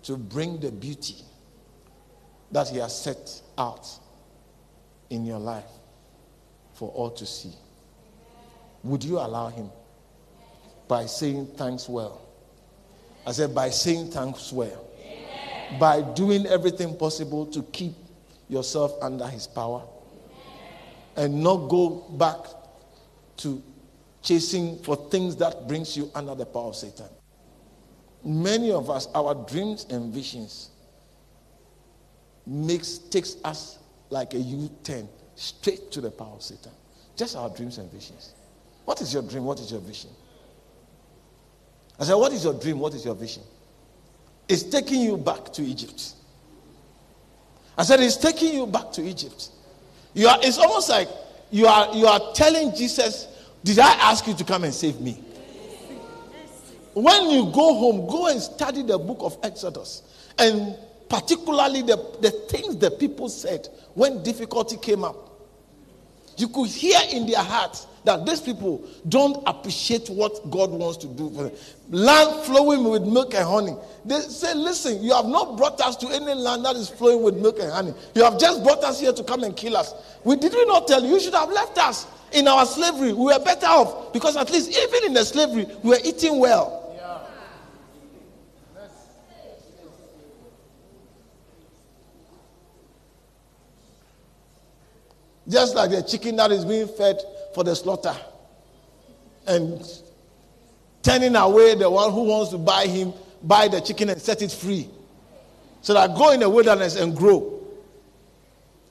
to bring the beauty that he has set out in your life for all to see. Would you allow him? By saying thanks well. I said, by saying thanks well. Amen. By doing everything possible to keep yourself under his power. Amen. And not go back to chasing for things that brings you under the power of Satan. Many of us, our dreams and visions makes takes us like a U-turn straight to the power of Satan. Just our dreams and visions. What is your dream? What is your vision? I said, What is your dream? What is your vision? It's taking you back to Egypt. I said, It's taking you back to Egypt. You are, it's almost like you are, you are telling Jesus, Did I ask you to come and save me? When you go home, go and study the book of Exodus. And particularly the, the things the people said when difficulty came up. You could hear in their hearts that these people don't appreciate what God wants to do for them. Land flowing with milk and honey. They say, Listen, you have not brought us to any land that is flowing with milk and honey. You have just brought us here to come and kill us. We did we not tell you? You should have left us in our slavery. We were better off because at least even in the slavery, we were eating well. Just like the chicken that is being fed for the slaughter and turning away the one who wants to buy him, buy the chicken and set it free. So that go in the wilderness and grow.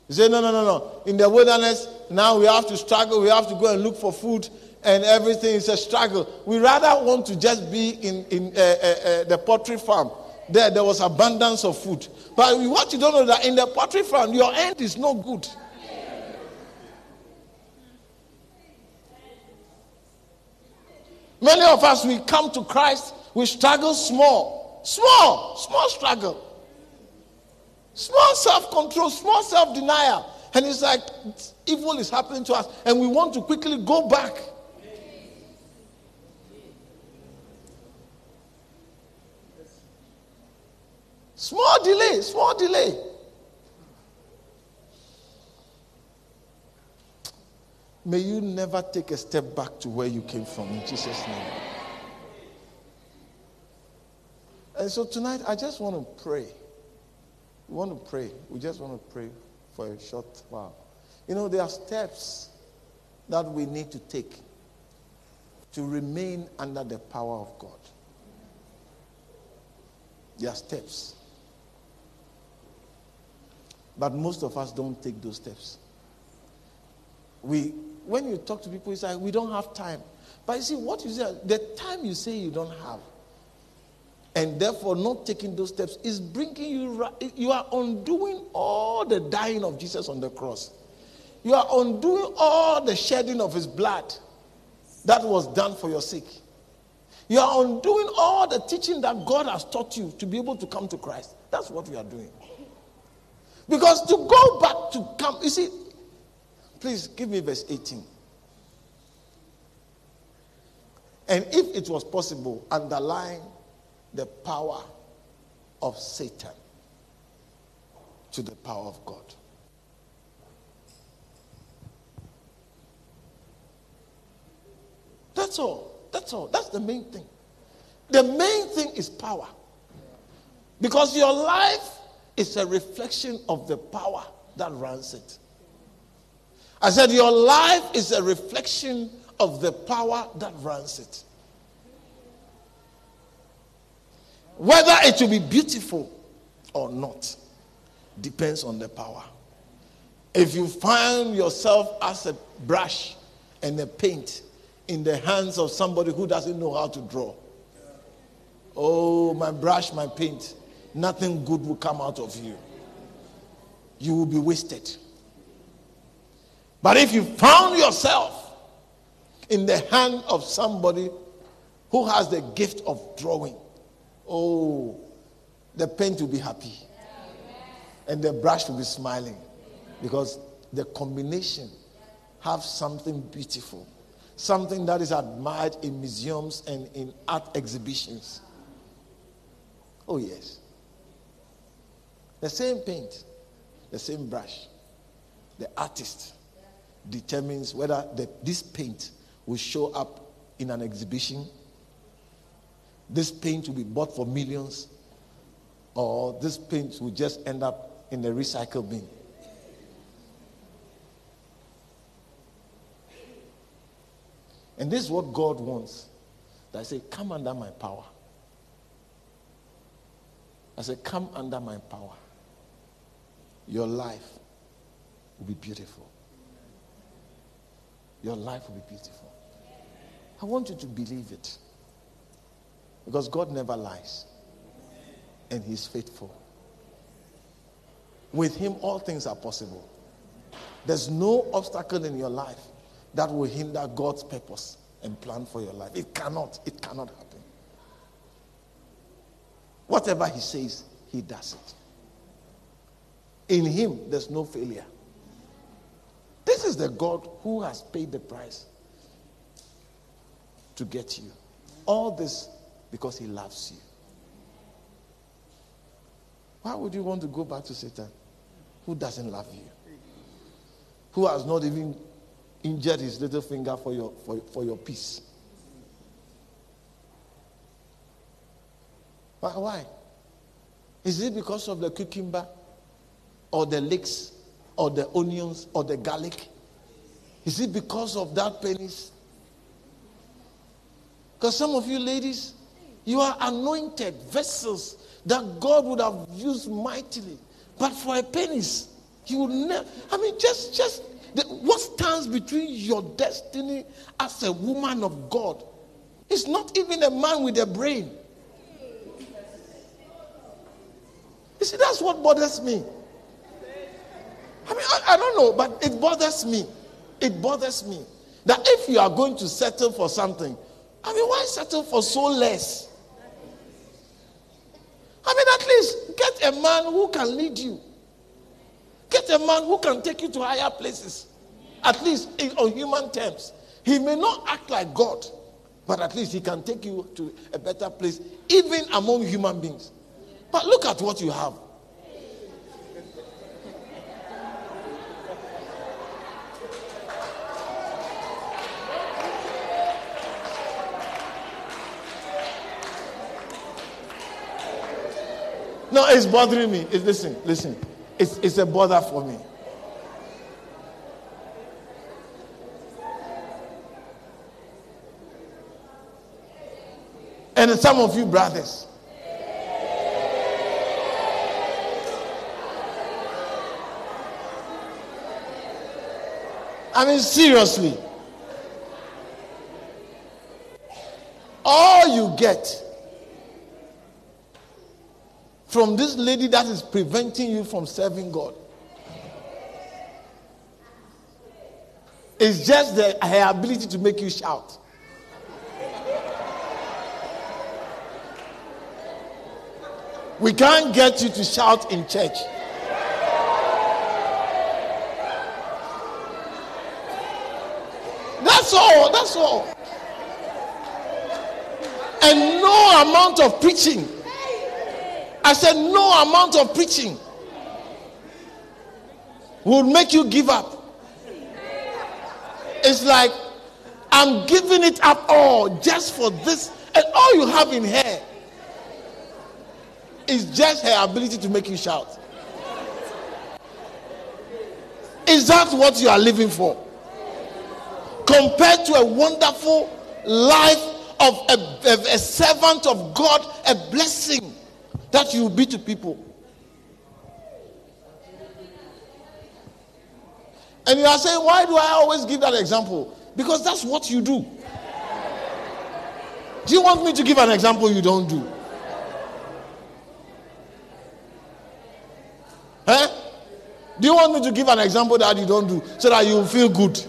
You say, no, no, no, no. In the wilderness, now we have to struggle. We have to go and look for food and everything is a struggle. We rather want to just be in, in uh, uh, uh, the poultry farm. There, there was abundance of food. But what you don't know that in the poultry farm, your end is no good. Many of us, we come to Christ, we struggle small. Small, small struggle. Small self control, small self denial. And it's like evil is happening to us, and we want to quickly go back. Small delay, small delay. May you never take a step back to where you came from in Jesus' name. And so tonight, I just want to pray. We want to pray. We just want to pray for a short while. You know, there are steps that we need to take to remain under the power of God. There are steps. But most of us don't take those steps. We when you talk to people, it's like, we don't have time. But you see, what you say, the time you say you don't have, and therefore not taking those steps, is bringing you, you are undoing all the dying of Jesus on the cross. You are undoing all the shedding of his blood that was done for your sake. You are undoing all the teaching that God has taught you to be able to come to Christ. That's what we are doing. Because to go back to come, you see, Please give me verse 18. And if it was possible, underline the power of Satan to the power of God. That's all. That's all. That's the main thing. The main thing is power. Because your life is a reflection of the power that runs it. I said, Your life is a reflection of the power that runs it. Whether it will be beautiful or not depends on the power. If you find yourself as a brush and a paint in the hands of somebody who doesn't know how to draw, Oh, my brush, my paint. Nothing good will come out of you. You will be wasted. But if you found yourself in the hand of somebody who has the gift of drawing, oh, the paint will be happy. And the brush will be smiling. Because the combination have something beautiful, something that is admired in museums and in art exhibitions. Oh, yes. The same paint, the same brush. The artist determines whether the, this paint will show up in an exhibition. This paint will be bought for millions, or this paint will just end up in the recycle bin. And this is what God wants. That I say, Come under my power. I say, Come under my power. Your life will be beautiful. Your life will be beautiful. I want you to believe it. Because God never lies. And He's faithful. With Him, all things are possible. There's no obstacle in your life that will hinder God's purpose and plan for your life. It cannot. It cannot happen. Whatever He says, He does it. In Him, there's no failure. This is the God who has paid the price to get you. All this because He loves you. Why would you want to go back to Satan who doesn't love you? Who has not even injured his little finger for your, for, for your peace. Why, why? Is it because of the cucumber or the leeks or the onions or the garlic? Is it because of that penis? Because some of you ladies, you are anointed vessels that God would have used mightily. But for a penis, you would never. I mean, just just the, what stands between your destiny as a woman of God is not even a man with a brain. You see, that's what bothers me. I mean, I, I don't know, but it bothers me. It bothers me that if you are going to settle for something, I mean, why settle for so less? I mean, at least get a man who can lead you. Get a man who can take you to higher places, at least in, on human terms. He may not act like God, but at least he can take you to a better place, even among human beings. But look at what you have. No, it's bothering me. It's, listen, listen. It's, it's a bother for me. And some of you brothers. I mean, seriously. All you get from this lady that is preventing you from serving God. It's just the, her ability to make you shout. We can't get you to shout in church. That's all. That's all. And no amount of preaching I said, no amount of preaching will make you give up. It's like, I'm giving it up all just for this. And all you have in her is just her ability to make you shout. Is that what you are living for? Compared to a wonderful life of a, a, a servant of God, a blessing that you will be to people. And you are saying, why do I always give that example? Because that's what you do. Do you want me to give an example you don't do? Huh? Do you want me to give an example that you don't do so that you feel good?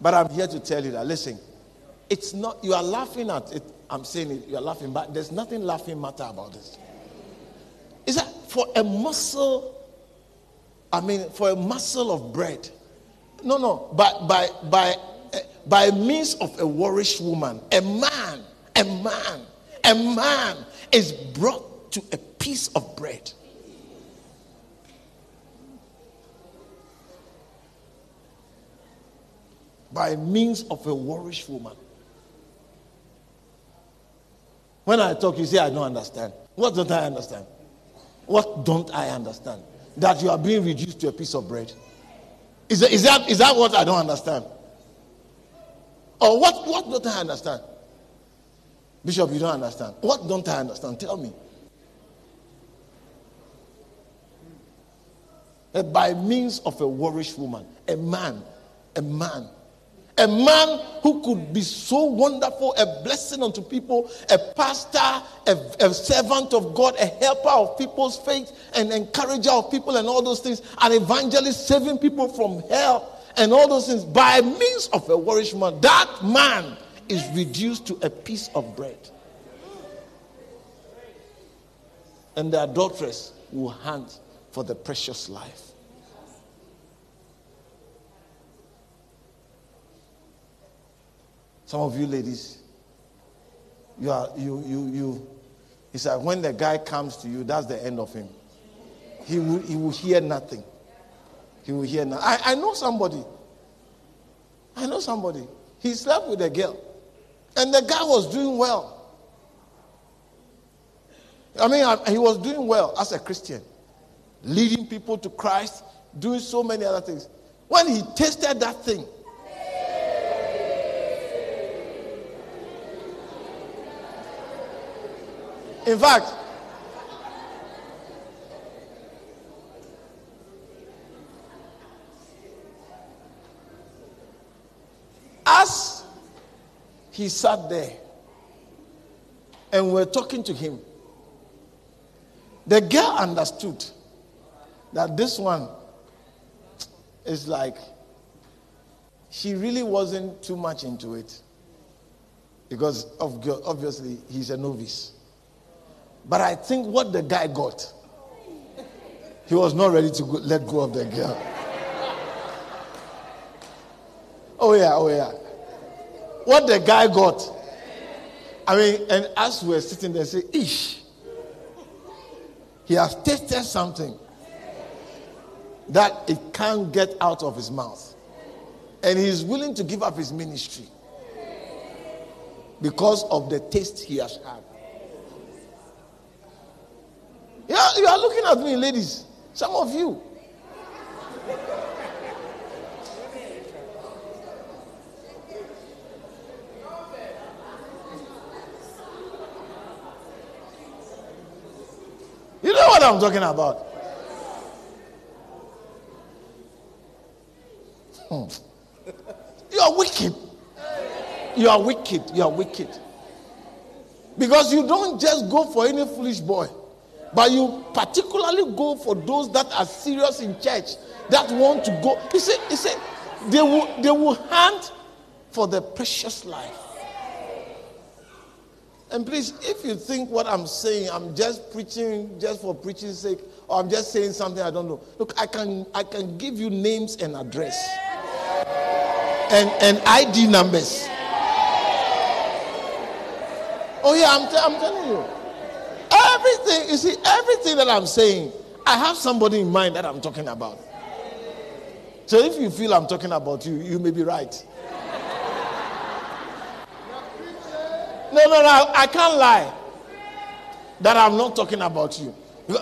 But I'm here to tell you that listen, it's not you are laughing at it. I'm saying it, you are laughing, but there's nothing laughing matter about this. Is that for a muscle? I mean, for a muscle of bread. No, no, but by by by means of a warish woman, a man, a man, a man is brought to a piece of bread. By means of a warish woman. When I talk, you say, I don't understand. What don't I understand? What don't I understand? That you are being reduced to a piece of bread. Is that, is that, is that what I don't understand? Or what, what don't I understand? Bishop, you don't understand. What don't I understand? Tell me. Eh, by means of a warish woman, a man, a man, a man who could be so wonderful, a blessing unto people, a pastor, a, a, servant of God, a helper of people's faith, an encourager of people, and all those things, an evangelist saving people from hell and all those things by means of a warish man. That man is reduced to a piece of bread. And the adulteress will hunt for the precious life. Some of you ladies, you are you you you. He said when the guy comes to you, that's the end of him. He will he will hear nothing. He will hear nothing. I, I know somebody. I know somebody. He slept with a girl, and the guy was doing well. I mean, I, he was doing well as a Christian, leading people to Christ, doing so many other things. When he tasted that thing, In fact, as he sat there and we're talking to him, the girl understood that this one is like, she really wasn't too much into it because of, obviously he's a novice. But I think what the guy got, he was not ready to go, let go of the girl. Oh, yeah, oh, yeah. What the guy got, I mean, and as we were sitting there, say, Ish, he has tasted something that it can't get out of his mouth. And he's willing to give up his ministry because of the taste he has had. Yeah, you are looking at me, ladies. Some of you. You know what I'm talking about? Hmm. You are wicked. You are wicked. You are wicked. Because you don't just go for any foolish boy. But you particularly go for those that are serious in church, that want to go. He said, he said they will they will hunt for the precious life. And please, if you think what I'm saying, I'm just preaching just for preaching's sake, or I'm just saying something I don't know. Look, I can I can give you names and address and, and ID numbers. Oh yeah, I'm, t- I'm telling you. Everything, you see, everything that I'm saying, I have somebody in mind that I'm talking about. So if you feel I'm talking about you, you may be right. No, no, no, I can't lie that I'm not talking about you.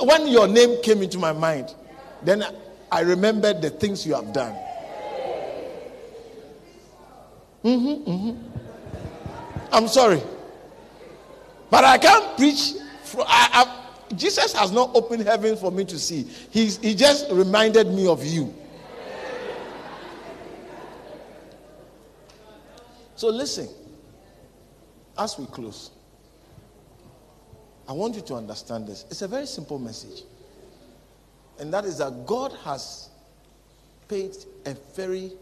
When your name came into my mind, then I remembered the things you have done. Mm-hmm, mm-hmm. I'm sorry. But I can't preach I, I, Jesus has not opened heaven for me to see. He's, he just reminded me of you. So listen. as we close, I want you to understand this. It's a very simple message. And that is that God has paid a very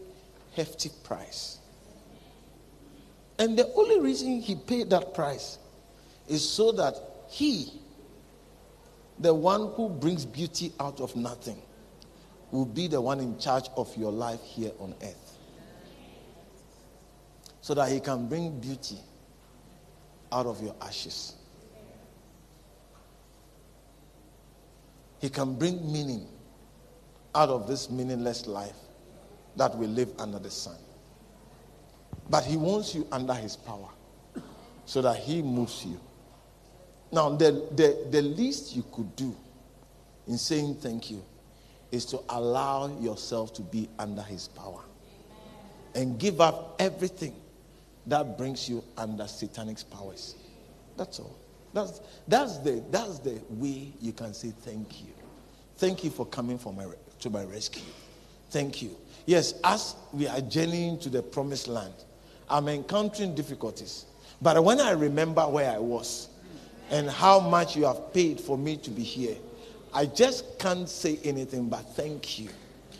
hefty price. And the only reason he paid that price is so that he, the one who brings beauty out of nothing, will be the one in charge of your life here on earth. So that he can bring beauty out of your ashes. He can bring meaning out of this meaningless life that we live under the sun. But he wants you under his power so that he moves you. Now, the, the, the least you could do in saying thank you is to allow yourself to be under his power and give up everything that brings you under satanic powers. That's all. That's, that's, the, that's the way you can say thank you. Thank you for coming for my, to my rescue. Thank you. Yes, as we are journeying to the promised land, I'm encountering difficulties. But when I remember where I was and how much you have paid for me to be here, I just can't say anything but thank you.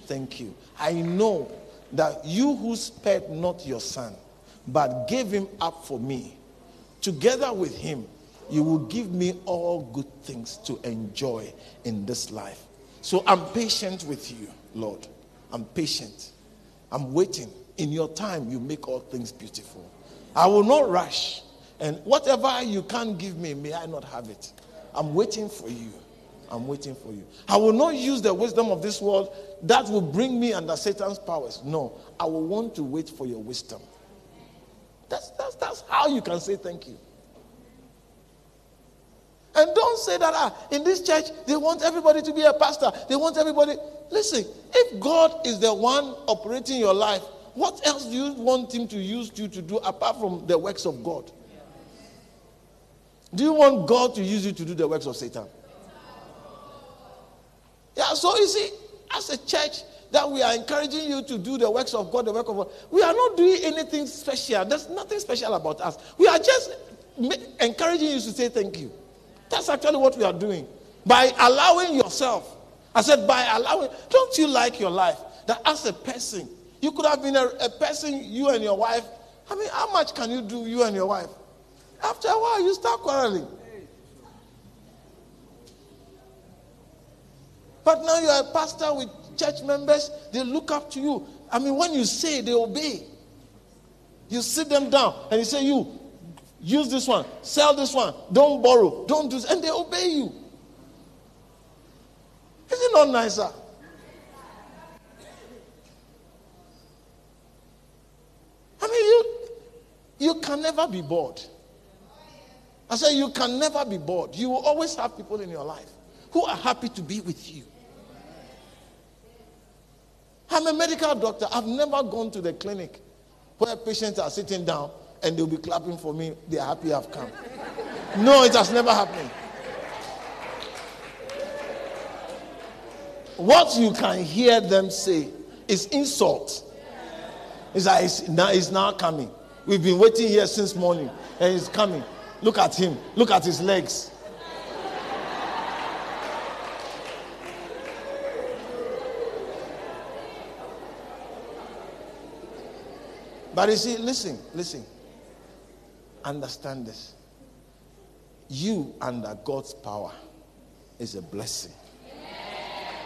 Thank you. I know that you who spared not your son, but gave him up for me, together with him, you will give me all good things to enjoy in this life. So I'm patient with you, Lord. I'm patient. I'm waiting. In your time, you make all things beautiful. I will not rush. And whatever you can't give me, may I not have it. I'm waiting for you. I'm waiting for you. I will not use the wisdom of this world that will bring me under Satan's powers. No, I will want to wait for your wisdom. That's, that's, that's how you can say thank you. And don't say that ah, in this church they want everybody to be a pastor. They want everybody. Listen, if God is the one operating your life, what else do you want Him to use you to do apart from the works of God? Do you want God to use you to do the works of Satan? Yeah, so you see, as a church, that we are encouraging you to do the works of God, the work of God. We are not doing anything special. There's nothing special about us. We are just encouraging you to say thank you. That's actually what we are doing. By allowing yourself, I said, by allowing, don't you like your life? That as a person, you could have been a, a person, you and your wife. I mean, how much can you do, you and your wife? After a while, you start quarreling. But now you are a pastor with church members, they look up to you. I mean, when you say, they obey. You sit them down and you say, You, use this one, sell this one, don't borrow, don't do this, and they obey you. Is it not nicer? I mean, you you can never be bored. I say you can never be bored. You will always have people in your life who are happy to be with you. I'm a medical doctor. I've never gone to the clinic where patients are sitting down and they'll be clapping for me. They're happy I've come. No, it has never happened. What you can hear them say is insult. It's like it's now, it's now coming. We've been waiting here since morning and it's coming. Look at him. Look at his legs. But you see, listen, listen. Understand this. You under God's power is a blessing.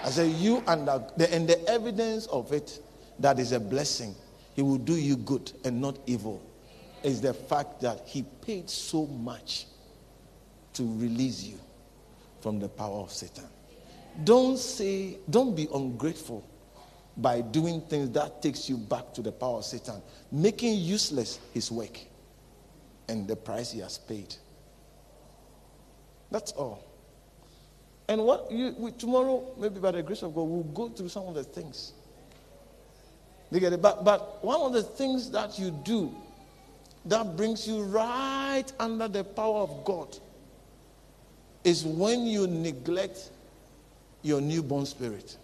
I say you under the and the evidence of it that is a blessing. He will do you good and not evil. Is the fact that he paid so much to release you from the power of Satan. Don't say, don't be ungrateful by doing things that takes you back to the power of Satan, making useless his work and the price he has paid. That's all. And what you we, tomorrow, maybe by the grace of God, we'll go through some of the things. Get it? But, but one of the things that you do that brings you right under the power of God is when you neglect your newborn spirit.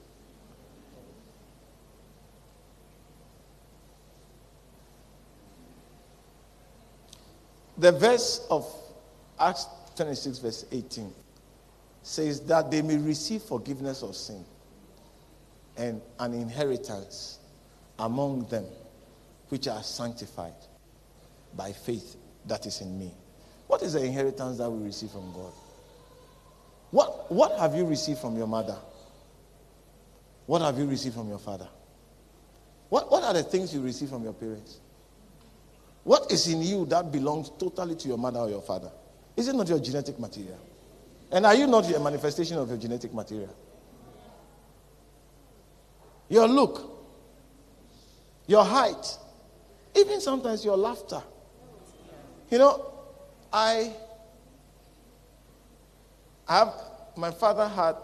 The verse of Acts 26, verse 18 says that they may receive forgiveness of sin and an inheritance among them which are sanctified by faith that is in me. What is the inheritance that we receive from God? What, what have you received from your mother? What have you received from your father? What, what are the things you receive from your parents? What is in you that belongs totally to your mother or your father? Is it not your genetic material? And are you not a manifestation of your genetic material? Your look, your height, even sometimes your laughter. You know, I have, my father had,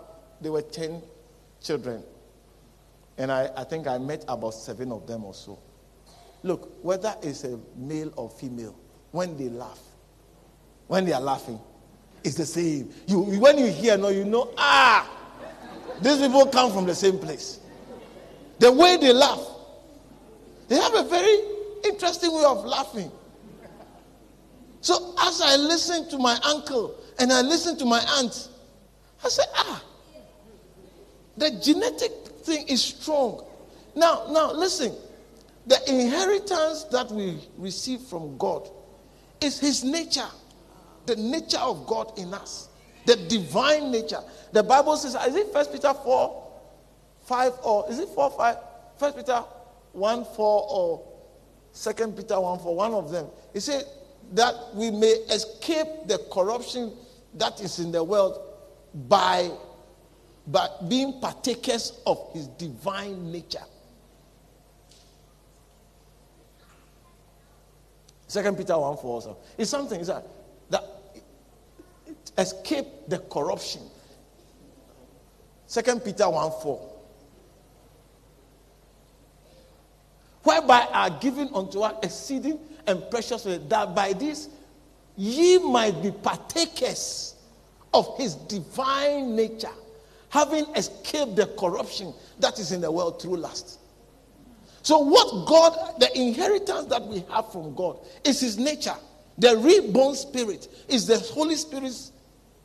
there were 10 children. And I, I think I met about seven of them or so. Look, whether it's a male or female, when they laugh, when they are laughing, it's the same. You, when you hear, no, you know, ah, these people come from the same place. The way they laugh, they have a very interesting way of laughing. So as I listen to my uncle and I listen to my aunt, I say, ah, the genetic thing is strong. Now, now listen. The inheritance that we receive from God is his nature. The nature of God in us. The divine nature. The Bible says, is it First Peter 4, 5 or is it 4, 5? First Peter 1, 4 or Second Peter 1, 4, one of them. He said that we may escape the corruption that is in the world by but being partakers of his divine nature. Second Peter 1 4 also. It's something that, that escape the corruption. Second Peter 1 4. Whereby are given unto us exceeding and precious that by this ye might be partakers of his divine nature having escaped the corruption that is in the world through lust. So, what God, the inheritance that we have from God, is His nature. The reborn spirit is the Holy Spirit's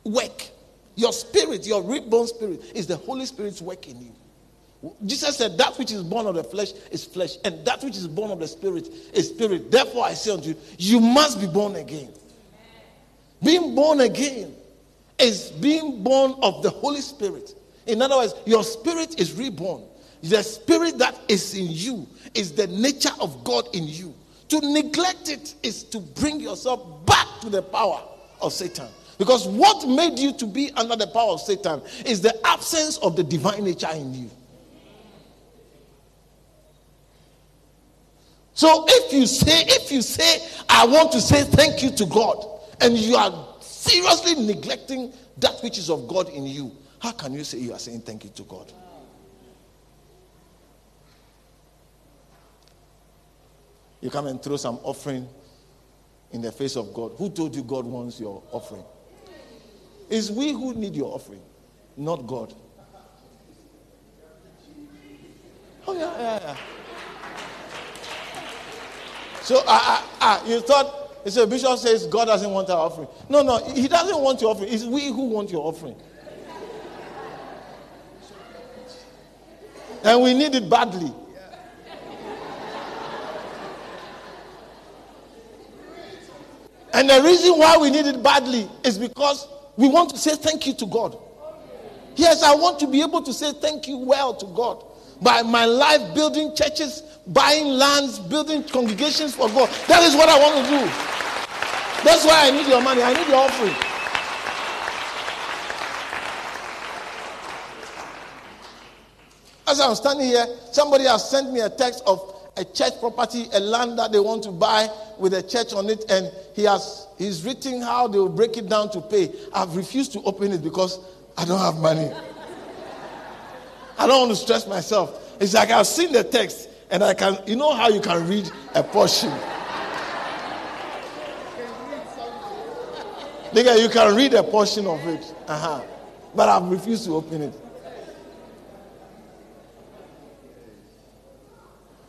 work. Your spirit, your reborn spirit, is the Holy Spirit's work in you. Jesus said, That which is born of the flesh is flesh, and that which is born of the spirit is spirit. Therefore, I say unto you, you must be born again. Being born again is being born of the Holy Spirit. In other words, your spirit is reborn. The spirit that is in you is the nature of God in you. To neglect it is to bring yourself back to the power of Satan. Because what made you to be under the power of Satan is the absence of the divine nature in you. So if you say, if you say, I want to say thank you to God, and you are seriously neglecting that which is of God in you, how can you say you are saying thank you to God? You come and throw some offering in the face of God. Who told you God wants your offering? It's we who need your offering, not God. Oh, yeah, yeah, yeah. So, uh, uh, uh, you thought he said, Bishop says God doesn't want our offering. No, no, he doesn't want your offering. It's we who want your offering. And we need it badly. And the reason why we need it badly is because we want to say thank you to God. Yes, I want to be able to say thank you well to God by my life building churches, buying lands, building congregations for God. That is what I want to do. That's why I need your money. I need your offering. As I'm standing here, somebody has sent me a text of a church property, a land that they want to buy with a church on it, and he has he's written how they will break it down to pay. I've refused to open it because I don't have money. I don't want to stress myself. It's like I've seen the text, and I can, you know how you can read a portion. Nigga, you can read a portion of it. Uh-huh. But I've refused to open it.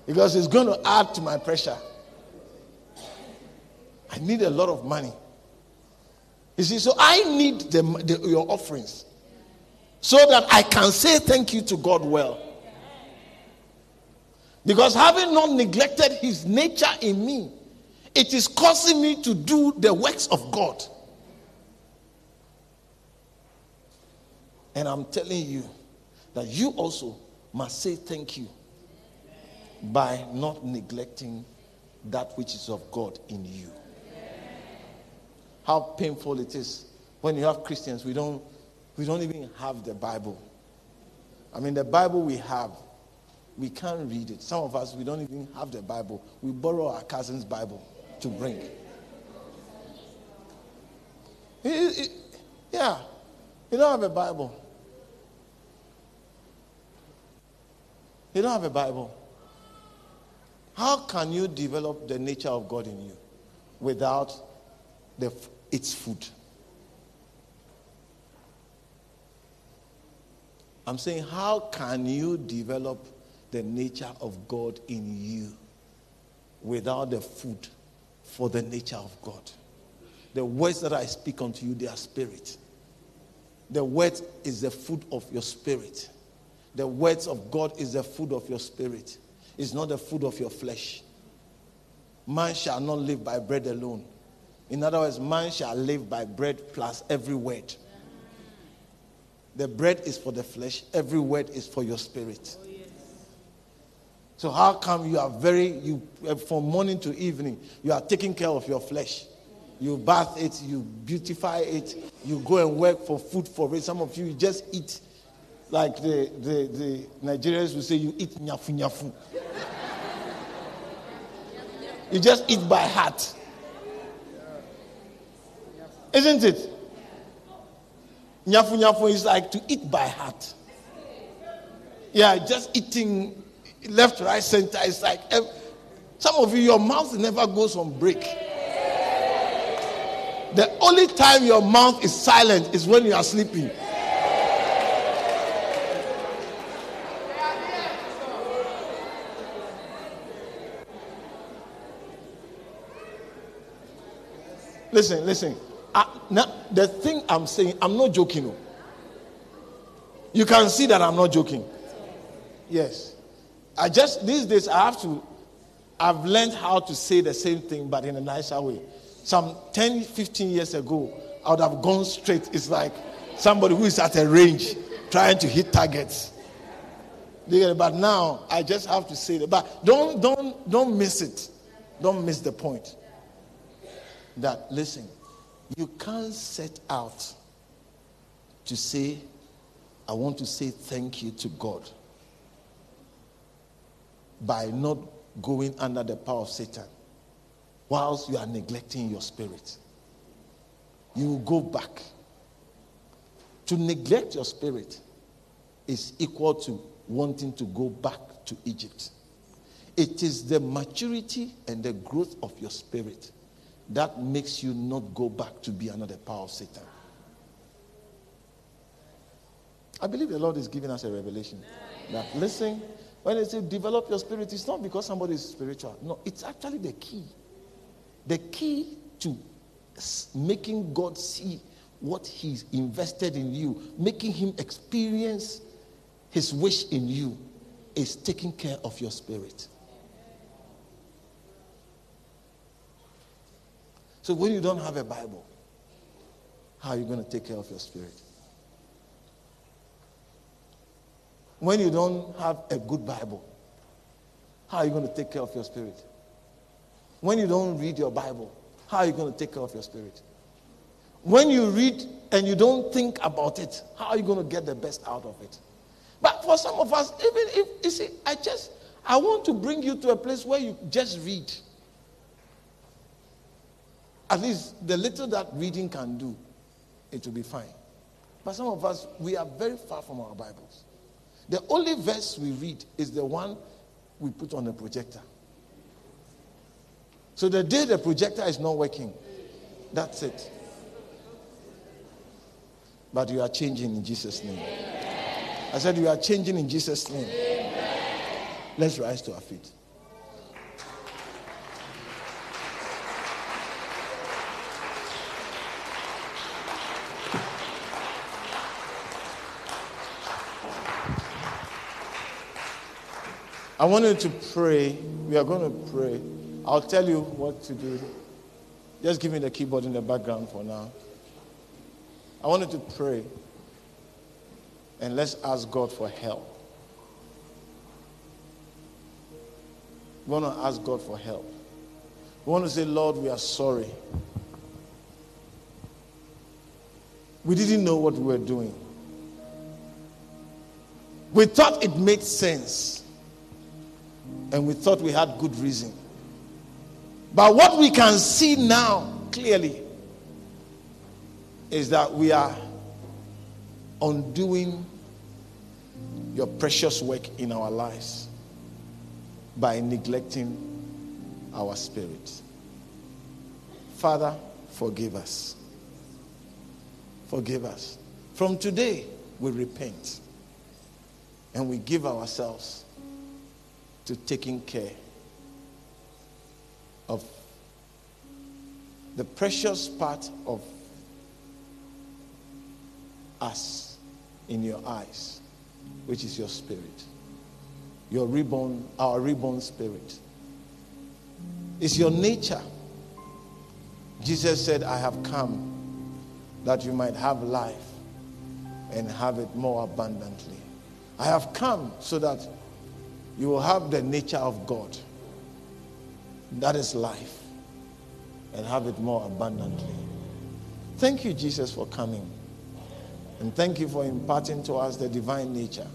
Because it's going to add to my pressure. I need a lot of money. You see, so I need the, the, your offerings so that I can say thank you to God well. Because having not neglected his nature in me, it is causing me to do the works of God. And I'm telling you that you also must say thank you by not neglecting that which is of God in you. How painful it is when you have Christians, we don't, we don't even have the Bible. I mean, the Bible we have, we can't read it. Some of us, we don't even have the Bible. We borrow our cousin's Bible to bring. yeah, you don't have a Bible. You don't have a Bible. How can you develop the nature of God in you without the, its food? I'm saying, how can you develop the nature of God in you without the food for the nature of God? The words that I speak unto you, they are spirit. The word is the food of your spirit. The words of God is the food of your spirit, it's not the food of your flesh. Man shall not live by bread alone. In other words, man shall live by bread plus every word. The bread is for the flesh, every word is for your spirit. So how come you are very you from morning to evening you are taking care of your flesh? You bath it, you beautify it, you go and work for food for it. Some of you, you just eat like the, the, the Nigerians will say, you eat nyafu nyafu. you just eat by heart. Isn't it? Nyafu nyafu is like to eat by heart. Yeah, just eating left, right, center. It's like some of you, your mouth never goes on break. The only time your mouth is silent is when you are sleeping. Listen, listen. Now, the thing I'm saying, I'm not joking. Oh. You can see that I'm not joking. Yes. I just, these days, I have to, I've learned how to say the same thing, but in a nicer way. Some 10, 15 years ago, I would have gone straight. It's like somebody who is at a range trying to hit targets. But now I just have to say that. But don't don't don't miss it. Don't miss the point that, listen, you can't set out to say, I want to say thank you to God by not going under the power of Satan whilst you are neglecting your spirit. You will go back. To neglect your spirit is equal to wanting to go back to Egypt. It is the maturity and the growth of your spirit that makes you not go back to be another power of Satan. I believe the Lord is giving us a revelation that listen, when they say develop your spirit, it's not because somebody is spiritual. No, it's actually the key. The key to making God see what He's invested in you, making Him experience His wish in you, is taking care of your spirit. So when you don't have a Bible, how are you going to take care of your spirit? When you don't have a good Bible, how are you going to take care of your spirit? When you don't read your Bible, how are you going to take care of your spirit? When you read and you don't think about it, how are you going to get the best out of it? But for some of us, even if you see, I just I want to bring you to a place where you just read. At least the little that reading can do, it will be fine. But some of us, we are very far from our Bibles. The only verse we read is the one we put on the projector. So the day the projector is not working, that's it. But you are changing in Jesus' name. I said, You are changing in Jesus' name. Let's rise to our feet. I want you to pray. We are going to pray. I'll tell you what to do. Just give me the keyboard in the background for now. I want you to pray. And let's ask God for help. We want to ask God for help. We want to say, Lord, we are sorry. We didn't know what we were doing. We thought it made sense. And we thought we had good reason. But what we can see now clearly is that we are undoing your precious work in our lives by neglecting our spirit. Father, forgive us. Forgive us. From today, we repent and we give ourselves to taking care of the precious part of us in your eyes, which is your spirit. Your reborn, our reborn spirit. It's your nature. Jesus said, I have come that you might have life and have it more abundantly. I have come so that you will have the nature of God. That is life. And have it more abundantly. Thank you, Jesus, for coming. And thank you for imparting to us the divine nature.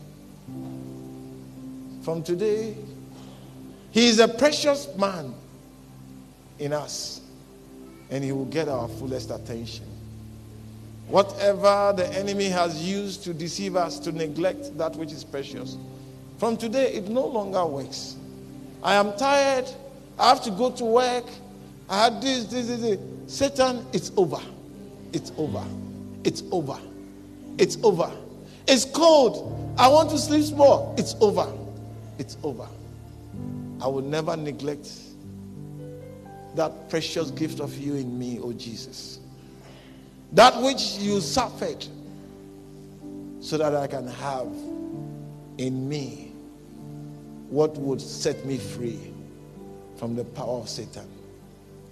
From today, He is a precious man in us, and He will get our fullest attention. Whatever the enemy has used to deceive us, to neglect that which is precious, from today it no longer works. I am tired. I have to go to work. I had this, this, this, this. Satan, it's over. It's over. It's over. It's over. It's cold. I want to sleep more. It's over. It's over. I will never neglect that precious gift of you in me, oh Jesus. That which you suffered so that I can have in me what would set me free from the power of Satan.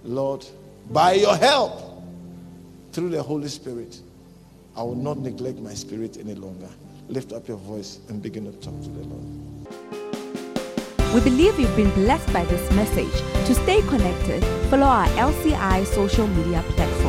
Lord, by your help, through the Holy Spirit, I will not neglect my spirit any longer. Lift up your voice and begin to talk to the Lord. We believe you've been blessed by this message. To stay connected, follow our LCI social media platforms